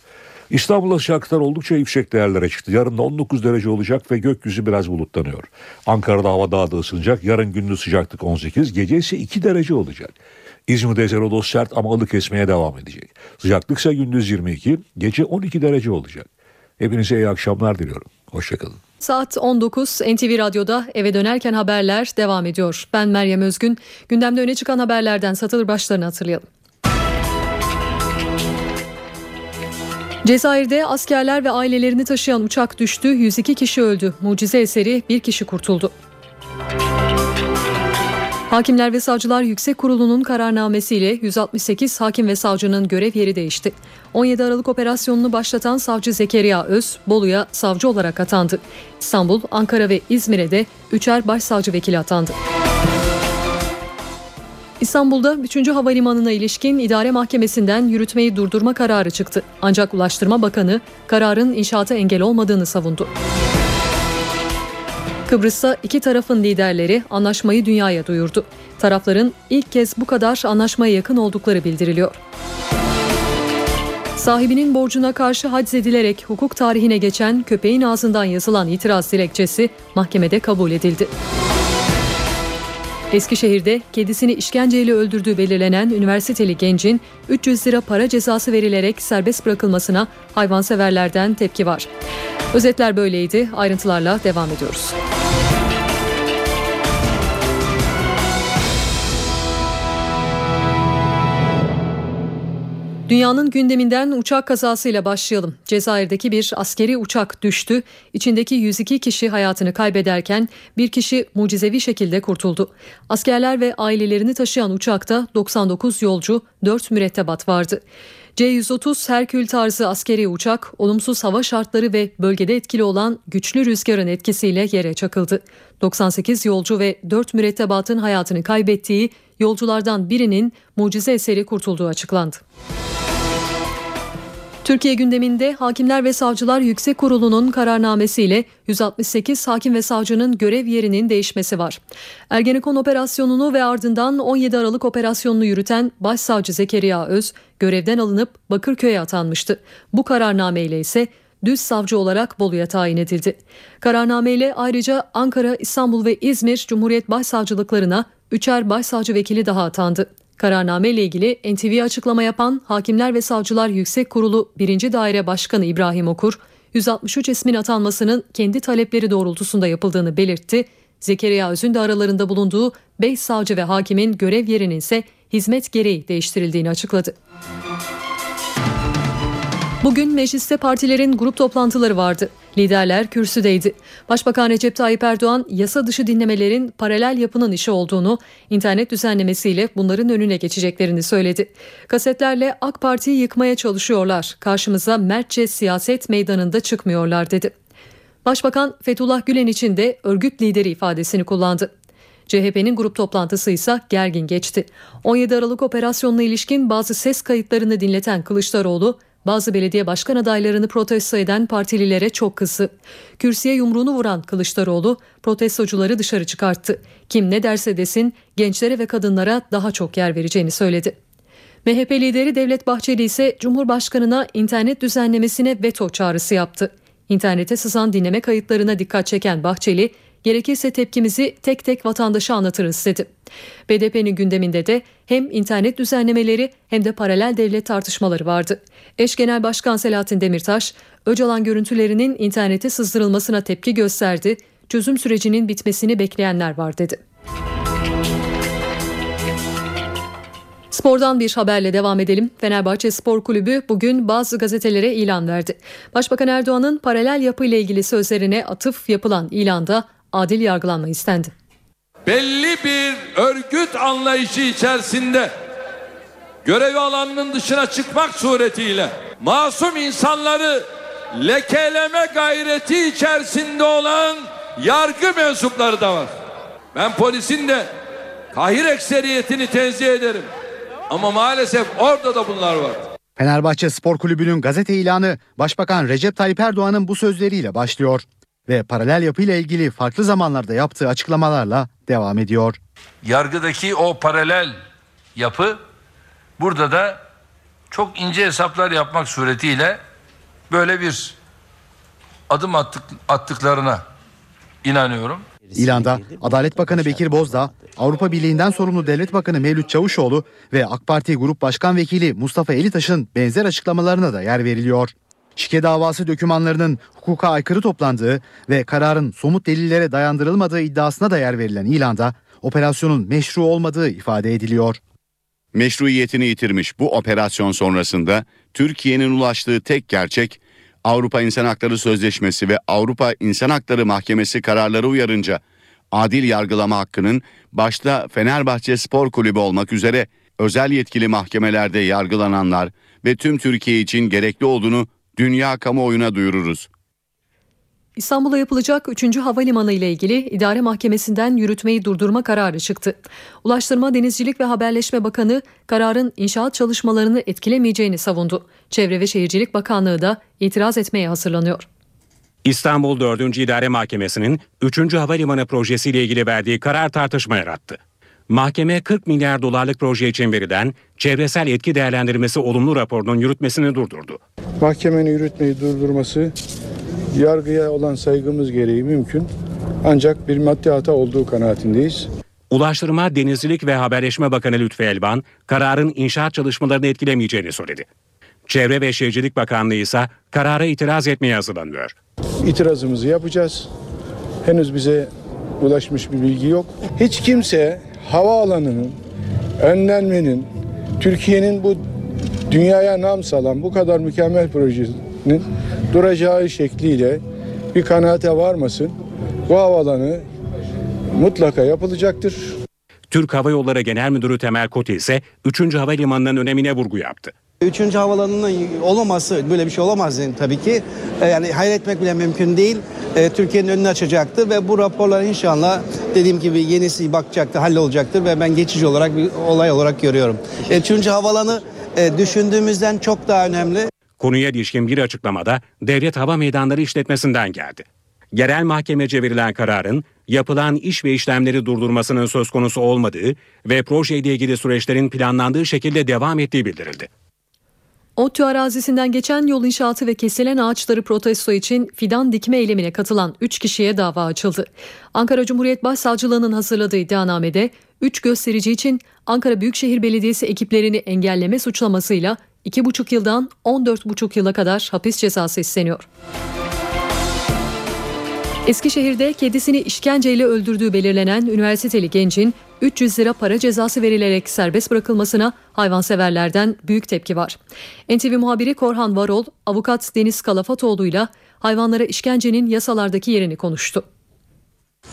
İstanbul'da sıcaklıklar oldukça yüksek değerlere çıktı. Yarın da 19 derece olacak ve gökyüzü biraz bulutlanıyor. Ankara'da hava daha da ısınacak. Yarın gündüz sıcaklık 18, gece ise 2 derece olacak. İzmir'de Zerodos sert ama ılık esmeye devam edecek. Sıcaklık ise gündüz 22, gece 12 derece olacak. Hepinize iyi akşamlar diliyorum. Hoşçakalın. Saat 19 NTV Radyo'da eve dönerken haberler devam ediyor. Ben Meryem Özgün. Gündemde öne çıkan haberlerden satılır başlarını hatırlayalım. Cezayir'de askerler ve ailelerini taşıyan uçak düştü. 102 kişi öldü. Mucize eseri bir kişi kurtuldu. Hakimler ve Savcılar Yüksek Kurulu'nun kararnamesiyle 168 hakim ve savcının görev yeri değişti. 17 Aralık operasyonunu başlatan savcı Zekeriya Öz, Bolu'ya savcı olarak atandı. İstanbul, Ankara ve İzmir'e de üçer başsavcı vekili atandı. İstanbul'da 3. Havalimanı'na ilişkin idare mahkemesinden yürütmeyi durdurma kararı çıktı. Ancak Ulaştırma Bakanı kararın inşaata engel olmadığını savundu. Kıbrıs'ta iki tarafın liderleri anlaşmayı dünyaya duyurdu. Tarafların ilk kez bu kadar anlaşmaya yakın oldukları bildiriliyor. Sahibinin borcuna karşı haczedilerek hukuk tarihine geçen köpeğin ağzından yazılan itiraz dilekçesi mahkemede kabul edildi. Eskişehir'de kedisini işkenceyle öldürdüğü belirlenen üniversiteli gencin 300 lira para cezası verilerek serbest bırakılmasına hayvanseverlerden tepki var. Özetler böyleydi. Ayrıntılarla devam ediyoruz. Dünyanın gündeminden uçak kazasıyla başlayalım. Cezayir'deki bir askeri uçak düştü. İçindeki 102 kişi hayatını kaybederken bir kişi mucizevi şekilde kurtuldu. Askerler ve ailelerini taşıyan uçakta 99 yolcu, 4 mürettebat vardı. C-130 Herkül tarzı askeri uçak olumsuz hava şartları ve bölgede etkili olan güçlü rüzgarın etkisiyle yere çakıldı. 98 yolcu ve 4 mürettebatın hayatını kaybettiği yolculardan birinin mucize eseri kurtulduğu açıklandı. Türkiye gündeminde Hakimler ve Savcılar Yüksek Kurulu'nun kararnamesiyle 168 hakim ve savcının görev yerinin değişmesi var. Ergenekon operasyonunu ve ardından 17 Aralık operasyonunu yürüten Başsavcı Zekeriya Öz görevden alınıp Bakırköy'e atanmıştı. Bu kararnameyle ise düz savcı olarak Bolu'ya tayin edildi. Kararnameyle ayrıca Ankara, İstanbul ve İzmir Cumhuriyet Başsavcılıklarına üçer başsavcı vekili daha atandı. Kararname ile ilgili NTV'ye açıklama yapan Hakimler ve Savcılar Yüksek Kurulu 1. Daire Başkanı İbrahim Okur, 163 ismin atanmasının kendi talepleri doğrultusunda yapıldığını belirtti. Zekeriya Öz'ün de aralarında bulunduğu 5 savcı ve hakimin görev yerinin ise hizmet gereği değiştirildiğini açıkladı. Bugün mecliste partilerin grup toplantıları vardı. Liderler kürsüdeydi. Başbakan Recep Tayyip Erdoğan yasa dışı dinlemelerin paralel yapının işi olduğunu, internet düzenlemesiyle bunların önüne geçeceklerini söyledi. Kasetlerle AK Parti'yi yıkmaya çalışıyorlar. Karşımıza mertçe siyaset meydanında çıkmıyorlar dedi. Başbakan Fethullah Gülen için de örgüt lideri ifadesini kullandı. CHP'nin grup toplantısı ise gergin geçti. 17 Aralık operasyonuna ilişkin bazı ses kayıtlarını dinleten Kılıçdaroğlu, bazı belediye başkan adaylarını protesto eden partililere çok kızdı. Kürsüye yumruğunu vuran Kılıçdaroğlu protestocuları dışarı çıkarttı. Kim ne derse desin gençlere ve kadınlara daha çok yer vereceğini söyledi. MHP lideri Devlet Bahçeli ise Cumhurbaşkanı'na internet düzenlemesine veto çağrısı yaptı. İnternete sızan dinleme kayıtlarına dikkat çeken Bahçeli, gerekirse tepkimizi tek tek vatandaşa anlatırız dedi. BDP'nin gündeminde de hem internet düzenlemeleri hem de paralel devlet tartışmaları vardı. Eş Genel Başkan Selahattin Demirtaş, Öcalan görüntülerinin internete sızdırılmasına tepki gösterdi, çözüm sürecinin bitmesini bekleyenler var dedi. Spordan bir haberle devam edelim. Fenerbahçe Spor Kulübü bugün bazı gazetelere ilan verdi. Başbakan Erdoğan'ın paralel yapı ile ilgili sözlerine atıf yapılan ilanda adil yargılanma istendi. Belli bir örgüt anlayışı içerisinde görevi alanının dışına çıkmak suretiyle masum insanları lekeleme gayreti içerisinde olan yargı mensupları da var. Ben polisin de kahir ekseriyetini tenzih ederim. Ama maalesef orada da bunlar var. Fenerbahçe Spor Kulübü'nün gazete ilanı Başbakan Recep Tayyip Erdoğan'ın bu sözleriyle başlıyor ve paralel yapıyla ilgili farklı zamanlarda yaptığı açıklamalarla devam ediyor. Yargıdaki o paralel yapı burada da çok ince hesaplar yapmak suretiyle böyle bir adım attık, attıklarına inanıyorum. İlanda Adalet Bakanı Bekir Bozdağ, Avrupa Birliği'nden sorumlu Devlet Bakanı Mevlüt Çavuşoğlu ve AK Parti Grup Başkan Vekili Mustafa Elitaş'ın benzer açıklamalarına da yer veriliyor. Şike davası dokümanlarının hukuka aykırı toplandığı ve kararın somut delillere dayandırılmadığı iddiasına da yer verilen ilanda operasyonun meşru olmadığı ifade ediliyor. Meşruiyetini yitirmiş bu operasyon sonrasında Türkiye'nin ulaştığı tek gerçek Avrupa İnsan Hakları Sözleşmesi ve Avrupa İnsan Hakları Mahkemesi kararları uyarınca adil yargılama hakkının başta Fenerbahçe Spor Kulübü olmak üzere özel yetkili mahkemelerde yargılananlar ve tüm Türkiye için gerekli olduğunu dünya kamuoyuna duyururuz. İstanbul'a yapılacak 3. havalimanı ile ilgili idare mahkemesinden yürütmeyi durdurma kararı çıktı. Ulaştırma, Denizcilik ve Haberleşme Bakanı kararın inşaat çalışmalarını etkilemeyeceğini savundu. Çevre ve Şehircilik Bakanlığı da itiraz etmeye hazırlanıyor. İstanbul 4. İdare Mahkemesi'nin 3. Havalimanı projesiyle ilgili verdiği karar tartışma yarattı. Mahkeme 40 milyar dolarlık proje için verilen çevresel etki değerlendirmesi olumlu raporunun yürütmesini durdurdu. Mahkemenin yürütmeyi durdurması yargıya olan saygımız gereği mümkün. Ancak bir maddi hata olduğu kanaatindeyiz. Ulaştırma, Denizcilik ve Haberleşme Bakanı Lütfü Elvan, kararın inşaat çalışmalarını etkilemeyeceğini söyledi. Çevre ve Şehircilik Bakanlığı ise karara itiraz etmeye hazırlanıyor. İtirazımızı yapacağız. Henüz bize ulaşmış bir bilgi yok. Hiç kimse havaalanının önlenmenin Türkiye'nin bu dünyaya nam salan bu kadar mükemmel projenin duracağı şekliyle bir kanaate varmasın. Bu havalanı mutlaka yapılacaktır. Türk Hava Yolları Genel Müdürü Temel Koti ise 3. Havalimanı'nın önemine vurgu yaptı. Üçüncü havalanının olmaması böyle bir şey olamaz yani tabii ki. E, Yani hayal etmek bile mümkün değil. E, Türkiye'nin önünü açacaktır ve bu raporlar inşallah dediğim gibi yenisi bakacaktır, hallolacaktır ve ben geçici olarak bir olay olarak görüyorum. E, Üçüncü havalanı düşündüğümüzden çok daha önemli. Konuya ilişkin bir açıklamada Devlet Hava Meydanları işletmesinden geldi. Yerel mahkemece verilen kararın yapılan iş ve işlemleri durdurmasının söz konusu olmadığı ve projeyle ilgili süreçlerin planlandığı şekilde devam ettiği bildirildi. ODTÜ arazisinden geçen yol inşaatı ve kesilen ağaçları protesto için fidan dikme eylemine katılan 3 kişiye dava açıldı. Ankara Cumhuriyet Başsavcılığı'nın hazırladığı iddianamede 3 gösterici için Ankara Büyükşehir Belediyesi ekiplerini engelleme suçlamasıyla 2,5 yıldan 14,5 yıla kadar hapis cezası isteniyor. Eskişehir'de kedisini işkenceyle öldürdüğü belirlenen üniversiteli gencin 300 lira para cezası verilerek serbest bırakılmasına hayvanseverlerden büyük tepki var. NTV muhabiri Korhan Varol, avukat Deniz Kalafatoğlu ile hayvanlara işkencenin yasalardaki yerini konuştu.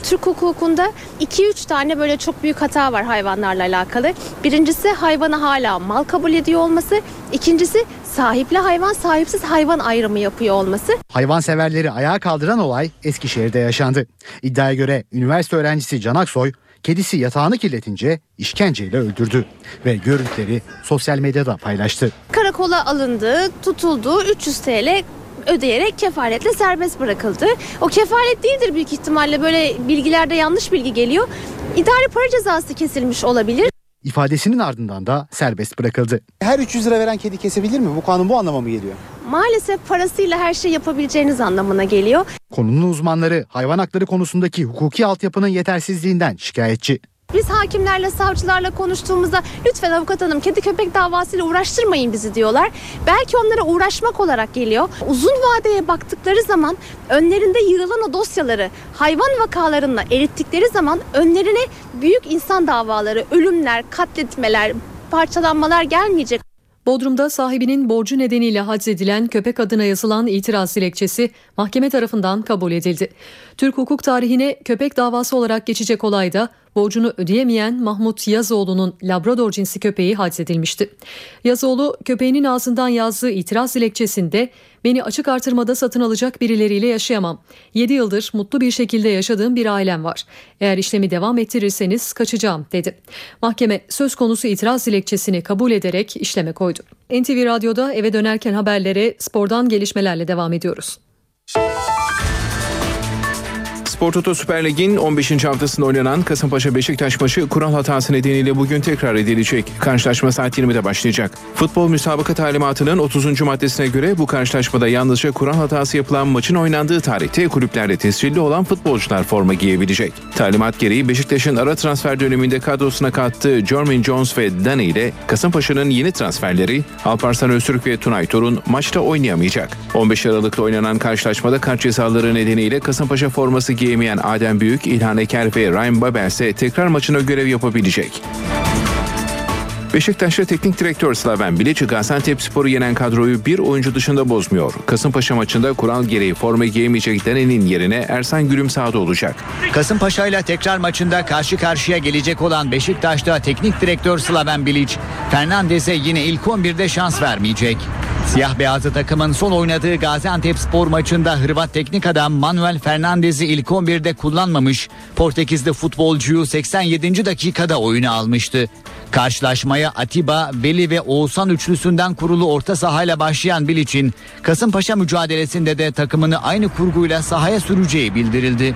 Türk hukukunda 2-3 tane böyle çok büyük hata var hayvanlarla alakalı. Birincisi hayvanı hala mal kabul ediyor olması. İkincisi sahipli hayvan sahipsiz hayvan ayrımı yapıyor olması. Hayvanseverleri ayağa kaldıran olay Eskişehir'de yaşandı. İddiaya göre üniversite öğrencisi Can Aksoy kedisi yatağını kirletince işkenceyle öldürdü ve görüntüleri sosyal medyada paylaştı. Karakola alındı, tutuldu, 300 TL ödeyerek kefaletle serbest bırakıldı. O kefalet değildir büyük ihtimalle böyle bilgilerde yanlış bilgi geliyor. İdari para cezası kesilmiş olabilir. İfadesinin ardından da serbest bırakıldı. Her 300 lira veren kedi kesebilir mi? Bu kanun bu anlama mı geliyor? Maalesef parasıyla her şey yapabileceğiniz anlamına geliyor. Konunun uzmanları hayvan hakları konusundaki hukuki altyapının yetersizliğinden şikayetçi. Biz hakimlerle, savcılarla konuştuğumuzda lütfen avukat hanım kedi köpek davasıyla uğraştırmayın bizi diyorlar. Belki onlara uğraşmak olarak geliyor. Uzun vadeye baktıkları zaman önlerinde yığılan o dosyaları hayvan vakalarına erittikleri zaman önlerine büyük insan davaları, ölümler, katletmeler, parçalanmalar gelmeyecek. Bodrum'da sahibinin borcu nedeniyle haczedilen köpek adına yazılan itiraz dilekçesi mahkeme tarafından kabul edildi. Türk hukuk tarihine köpek davası olarak geçecek olayda borcunu ödeyemeyen Mahmut Yazoğlu'nun Labrador cinsi köpeği haczedilmişti. Yazoğlu köpeğinin ağzından yazdığı itiraz dilekçesinde beni açık artırmada satın alacak birileriyle yaşayamam. 7 yıldır mutlu bir şekilde yaşadığım bir ailem var. Eğer işlemi devam ettirirseniz kaçacağım dedi. Mahkeme söz konusu itiraz dilekçesini kabul ederek işleme koydu. NTV Radyo'da eve dönerken haberlere spordan gelişmelerle devam ediyoruz. Spor Toto Süper Lig'in 15. haftasında oynanan Kasımpaşa Beşiktaş maçı kural hatası nedeniyle bugün tekrar edilecek. Karşılaşma saat 20'de başlayacak. Futbol müsabaka talimatının 30. maddesine göre bu karşılaşmada yalnızca kural hatası yapılan maçın oynandığı tarihte kulüplerde tescilli olan futbolcular forma giyebilecek. Talimat gereği Beşiktaş'ın ara transfer döneminde kadrosuna kattığı Jermaine Jones ve Dani ile Kasımpaşa'nın yeni transferleri Alparslan Öztürk ve Tunay Torun maçta oynayamayacak. 15 Aralık'ta oynanan karşılaşmada kart cezaları nedeniyle Kasımpaşa forması giyemeyen Adem Büyük, İlhan Eker ve Ryan Babel ise tekrar maçına görev yapabilecek. Beşiktaş'ta teknik direktör Slaven Bilic Gaziantep Spor'u yenen kadroyu bir oyuncu dışında bozmuyor. Kasımpaşa maçında kural gereği forma giyemeyecek Dani'nin yerine Ersan Gülüm sahada olacak. Kasımpaşa ile tekrar maçında karşı karşıya gelecek olan Beşiktaş'ta teknik direktör Slaven Bilic, Fernandez'e yine ilk 11'de şans vermeyecek. Siyah beyazlı takımın son oynadığı Gaziantep spor maçında Hırvat teknik adam Manuel Fernandez'i ilk 11'de kullanmamış, Portekizli futbolcuyu 87. dakikada oyuna almıştı. Karşılaşmaya Atiba, Veli ve Oğuzhan üçlüsünden kurulu orta sahayla başlayan Bilic'in Kasımpaşa mücadelesinde de takımını aynı kurguyla sahaya süreceği bildirildi.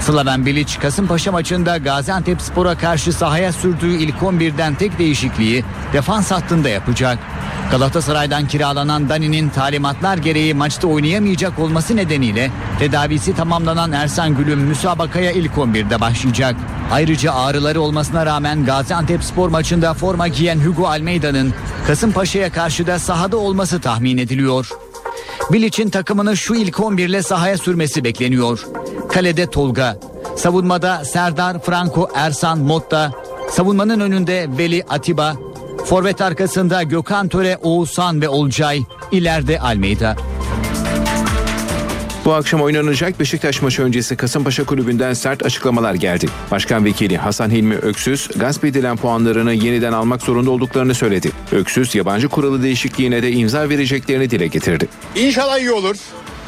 Slaven Bilic Kasımpaşa maçında Gaziantep Spor'a karşı sahaya sürdüğü ilk 11'den tek değişikliği defans hattında yapacak. Galatasaray'dan kiralanan Dani'nin talimatlar gereği maçta oynayamayacak olması nedeniyle tedavisi tamamlanan Ersan Gülüm müsabakaya ilk 11'de başlayacak. Ayrıca ağrıları olmasına rağmen Gaziantep spor maçında forma giyen Hugo Almeida'nın Kasımpaşa'ya karşı da sahada olması tahmin ediliyor. Bilic'in takımını şu ilk 11 ile sahaya sürmesi bekleniyor. Kalede Tolga, savunmada Serdar, Franco, Ersan, Motta, savunmanın önünde Veli, Atiba, Forvet arkasında Gökhan Töre, Oğuzhan ve Olcay. İleride Almeyda. Bu akşam oynanacak Beşiktaş maçı öncesi Kasımpaşa Kulübü'nden sert açıklamalar geldi. Başkan Vekili Hasan Hilmi Öksüz, gasp edilen puanlarını yeniden almak zorunda olduklarını söyledi. Öksüz, yabancı kuralı değişikliğine de imza vereceklerini dile getirdi. İnşallah iyi olur.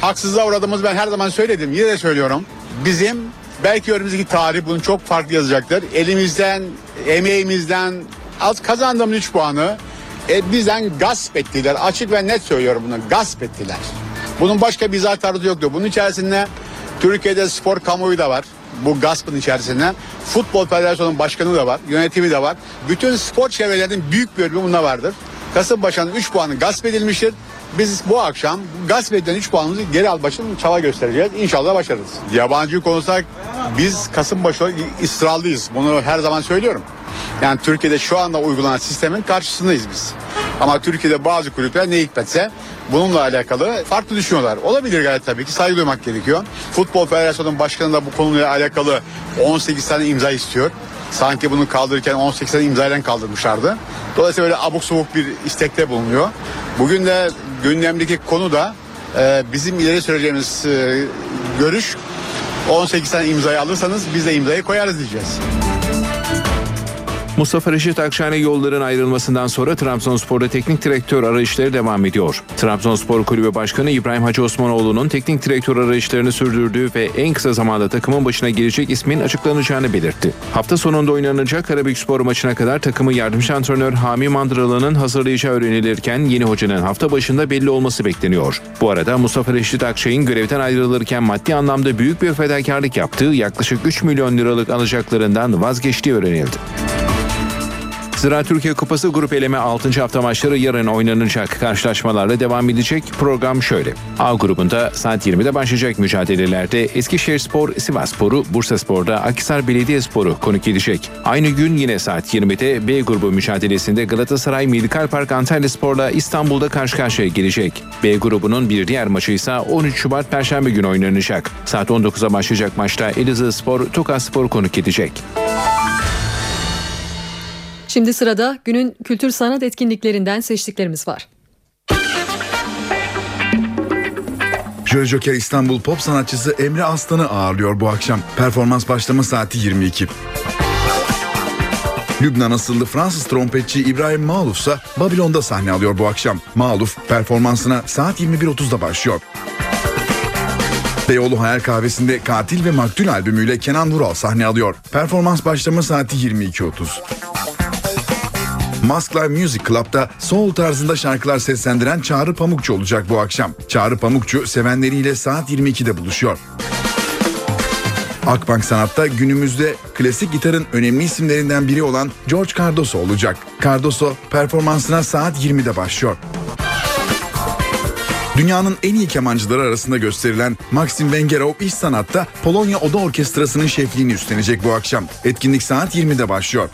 Haksızlığa uğradığımız ben her zaman söyledim. Yine de söylüyorum. Bizim belki önümüzdeki tarih bunu çok farklı yazacaktır. Elimizden, emeğimizden az kazandığımız 3 puanı e, bizden gasp ettiler. Açık ve net söylüyorum bunu. Gasp ettiler. Bunun başka bir izah tarzı yoktu. Bunun içerisinde Türkiye'de spor kamuoyu da var. Bu gaspın içerisinde. Futbol Federasyonu'nun başkanı da var. Yönetimi de var. Bütün spor çevrelerinin büyük bir bölümü bunda vardır. Kasımpaşa'nın 3 puanı gasp edilmiştir. Biz bu akşam gasp edilen 3 puanımızı geri almak için çaba göstereceğiz. İnşallah başarırız. Yabancı konuşsak biz Kasımpaşa ısrarlıyız. Bunu her zaman söylüyorum. Yani Türkiye'de şu anda uygulanan sistemin karşısındayız biz. Ama Türkiye'de bazı kulüpler ne hikmetse bununla alakalı farklı düşünüyorlar. Olabilir gayet tabii ki saygı duymak gerekiyor. Futbol Federasyonu'nun başkanı da bu konuyla alakalı 18 tane imza istiyor. Sanki bunu kaldırırken 18 tane imzayla kaldırmışlardı. Dolayısıyla böyle abuk subuk bir istekte bulunuyor. Bugün de gündemdeki konu da e, bizim ileri süreceğimiz e, görüş 18 tane imzayı alırsanız biz de imzayı koyarız diyeceğiz. Mustafa Reşit Akşener yolların ayrılmasından sonra Trabzonspor'da teknik direktör arayışları devam ediyor. Trabzonspor Kulübü Başkanı İbrahim Hacı Osmanoğlu'nun teknik direktör arayışlarını sürdürdüğü ve en kısa zamanda takımın başına gelecek ismin açıklanacağını belirtti. Hafta sonunda oynanacak Karabükspor maçına kadar takımı yardımcı antrenör Hami Mandıralı'nın hazırlayacağı öğrenilirken yeni hocanın hafta başında belli olması bekleniyor. Bu arada Mustafa Reşit Akşay'ın görevden ayrılırken maddi anlamda büyük bir fedakarlık yaptığı yaklaşık 3 milyon liralık alacaklarından vazgeçtiği öğrenildi. Zira Türkiye Kupası grup eleme 6. hafta maçları yarın oynanacak. Karşılaşmalarla devam edecek. Program şöyle. A grubunda saat 20'de başlayacak mücadelelerde Eskişehir Spor, Sivas Sporu, Bursa Spor'da Akhisar Belediyespor'u konuk edecek. Aynı gün yine saat 20'de B grubu mücadelesinde Galatasaray Medikal Park Antalya Spor'la İstanbul'da karşı karşıya gelecek. B grubunun bir diğer maçı ise 13 Şubat Perşembe günü oynanacak. Saat 19'a başlayacak maçta Elazığ Spor, Tokat Spor konuk edecek. Şimdi sırada günün kültür sanat etkinliklerinden seçtiklerimiz var. Joker İstanbul pop sanatçısı Emre Aslan'ı ağırlıyor bu akşam. Performans başlama saati 22. Lübnan asıllı Fransız trompetçi İbrahim Maluf ise Babilon'da sahne alıyor bu akşam. Maluf performansına saat 21.30'da başlıyor. Beyoğlu Hayal Kahvesi'nde Katil ve Maktul albümüyle Kenan Vural sahne alıyor. Performans başlama saati 22.30. Mask Music Club'da soul tarzında şarkılar seslendiren Çağrı Pamukçu olacak bu akşam. Çağrı Pamukçu sevenleriyle saat 22'de buluşuyor. Akbank Sanat'ta günümüzde klasik gitarın önemli isimlerinden biri olan George Cardoso olacak. Cardoso performansına saat 20'de başlıyor. Dünyanın en iyi kemancıları arasında gösterilen Maxim Vengerov İş Sanat'ta Polonya Oda Orkestrası'nın şefliğini üstlenecek bu akşam. Etkinlik saat 20'de başlıyor.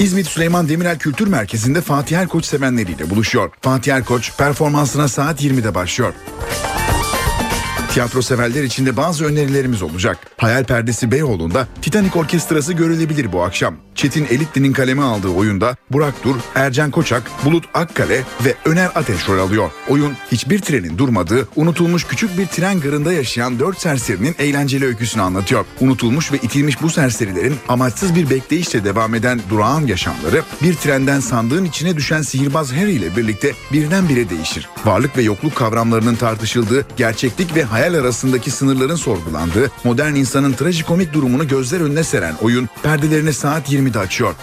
İzmit Süleyman Demirel Kültür Merkezi'nde Fatih Erkoç sevenleriyle buluşuyor. Fatih Erkoç performansına saat 20'de başlıyor. Tiyatro severler için de bazı önerilerimiz olacak. Hayal Perdesi Beyoğlu'nda Titanic Orkestrası görülebilir bu akşam. Çetin Elitli'nin kaleme aldığı oyunda Burak Dur, Ercan Koçak, Bulut Akkale ve Öner Ateş rol alıyor. Oyun hiçbir trenin durmadığı, unutulmuş küçük bir tren garında yaşayan dört serserinin eğlenceli öyküsünü anlatıyor. Unutulmuş ve itilmiş bu serserilerin amaçsız bir bekleyişle devam eden durağan yaşamları bir trenden sandığın içine düşen sihirbaz Harry ile birlikte birdenbire değişir. Varlık ve yokluk kavramlarının tartışıldığı, gerçeklik ve hayal arasındaki sınırların sorgulandığı, modern insanın trajikomik durumunu gözler önüne seren oyun perdelerini saat 20'de açıyor.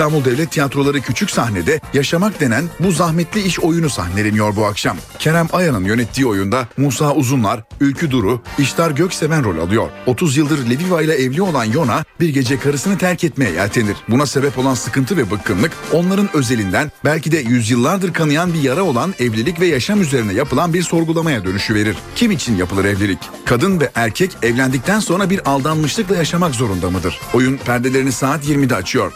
İstanbul Devlet Tiyatroları küçük sahnede yaşamak denen bu zahmetli iş oyunu sahneleniyor bu akşam. Kerem Aya'nın yönettiği oyunda Musa Uzunlar, Ülkü Duru, İştar Gökseven rol alıyor. 30 yıldır Leviva ile evli olan Yona bir gece karısını terk etmeye yeltenir. Buna sebep olan sıkıntı ve bıkkınlık onların özelinden belki de yüzyıllardır kanayan bir yara olan evlilik ve yaşam üzerine yapılan bir sorgulamaya dönüşü verir. Kim için yapılır evlilik? Kadın ve erkek evlendikten sonra bir aldanmışlıkla yaşamak zorunda mıdır? Oyun perdelerini saat 20'de açıyor.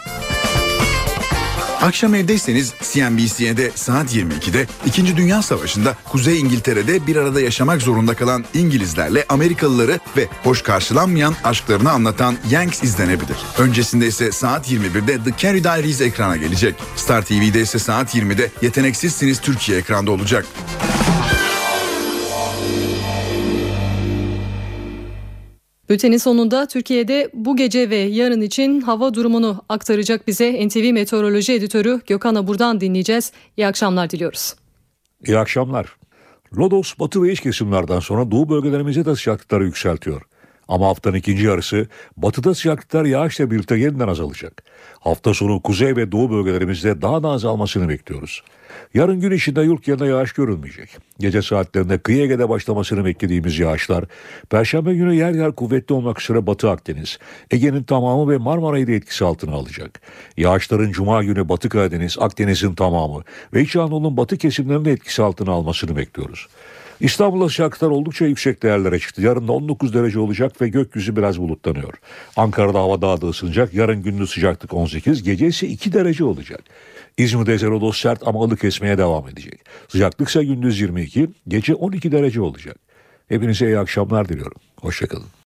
Akşam evdeyseniz CNBC'de saat 22'de 2. Dünya Savaşı'nda Kuzey İngiltere'de bir arada yaşamak zorunda kalan İngilizlerle Amerikalıları ve hoş karşılanmayan aşklarını anlatan Yanks izlenebilir. Öncesinde ise saat 21'de The Carrie Diaries ekrana gelecek. Star TV'de ise saat 20'de Yeteneksizsiniz Türkiye ekranda olacak. Bültenin sonunda Türkiye'de bu gece ve yarın için hava durumunu aktaracak bize NTV Meteoroloji Editörü Gökhan Abur'dan dinleyeceğiz. İyi akşamlar diliyoruz. İyi akşamlar. Lodos batı ve iç kesimlerden sonra doğu bölgelerimize de sıcaklıkları yükseltiyor. Ama haftanın ikinci yarısı batıda sıcaklıklar yağışla birlikte yeniden azalacak. Hafta sonu kuzey ve doğu bölgelerimizde daha da azalmasını bekliyoruz. Yarın gün içinde yurt yerine yağış görülmeyecek. Gece saatlerinde kıyı Ege'de başlamasını beklediğimiz yağışlar, Perşembe günü yer yer kuvvetli olmak üzere Batı Akdeniz, Ege'nin tamamı ve Marmara'yı da etkisi altına alacak. Yağışların Cuma günü Batı Karadeniz, Akdeniz'in tamamı ve İç Anadolu'nun batı kesimlerinde etkisi altına almasını bekliyoruz. İstanbul'da sıcaklıklar oldukça yüksek değerlere çıktı. Yarın da 19 derece olacak ve gökyüzü biraz bulutlanıyor. Ankara'da hava daha da ısınacak. Yarın gündüz sıcaklık 18, gece ise 2 derece olacak. İzmir'de Zerodos sert ama ılık esmeye devam edecek. Sıcaklık ise gündüz 22, gece 12 derece olacak. Hepinize iyi akşamlar diliyorum. Hoşçakalın.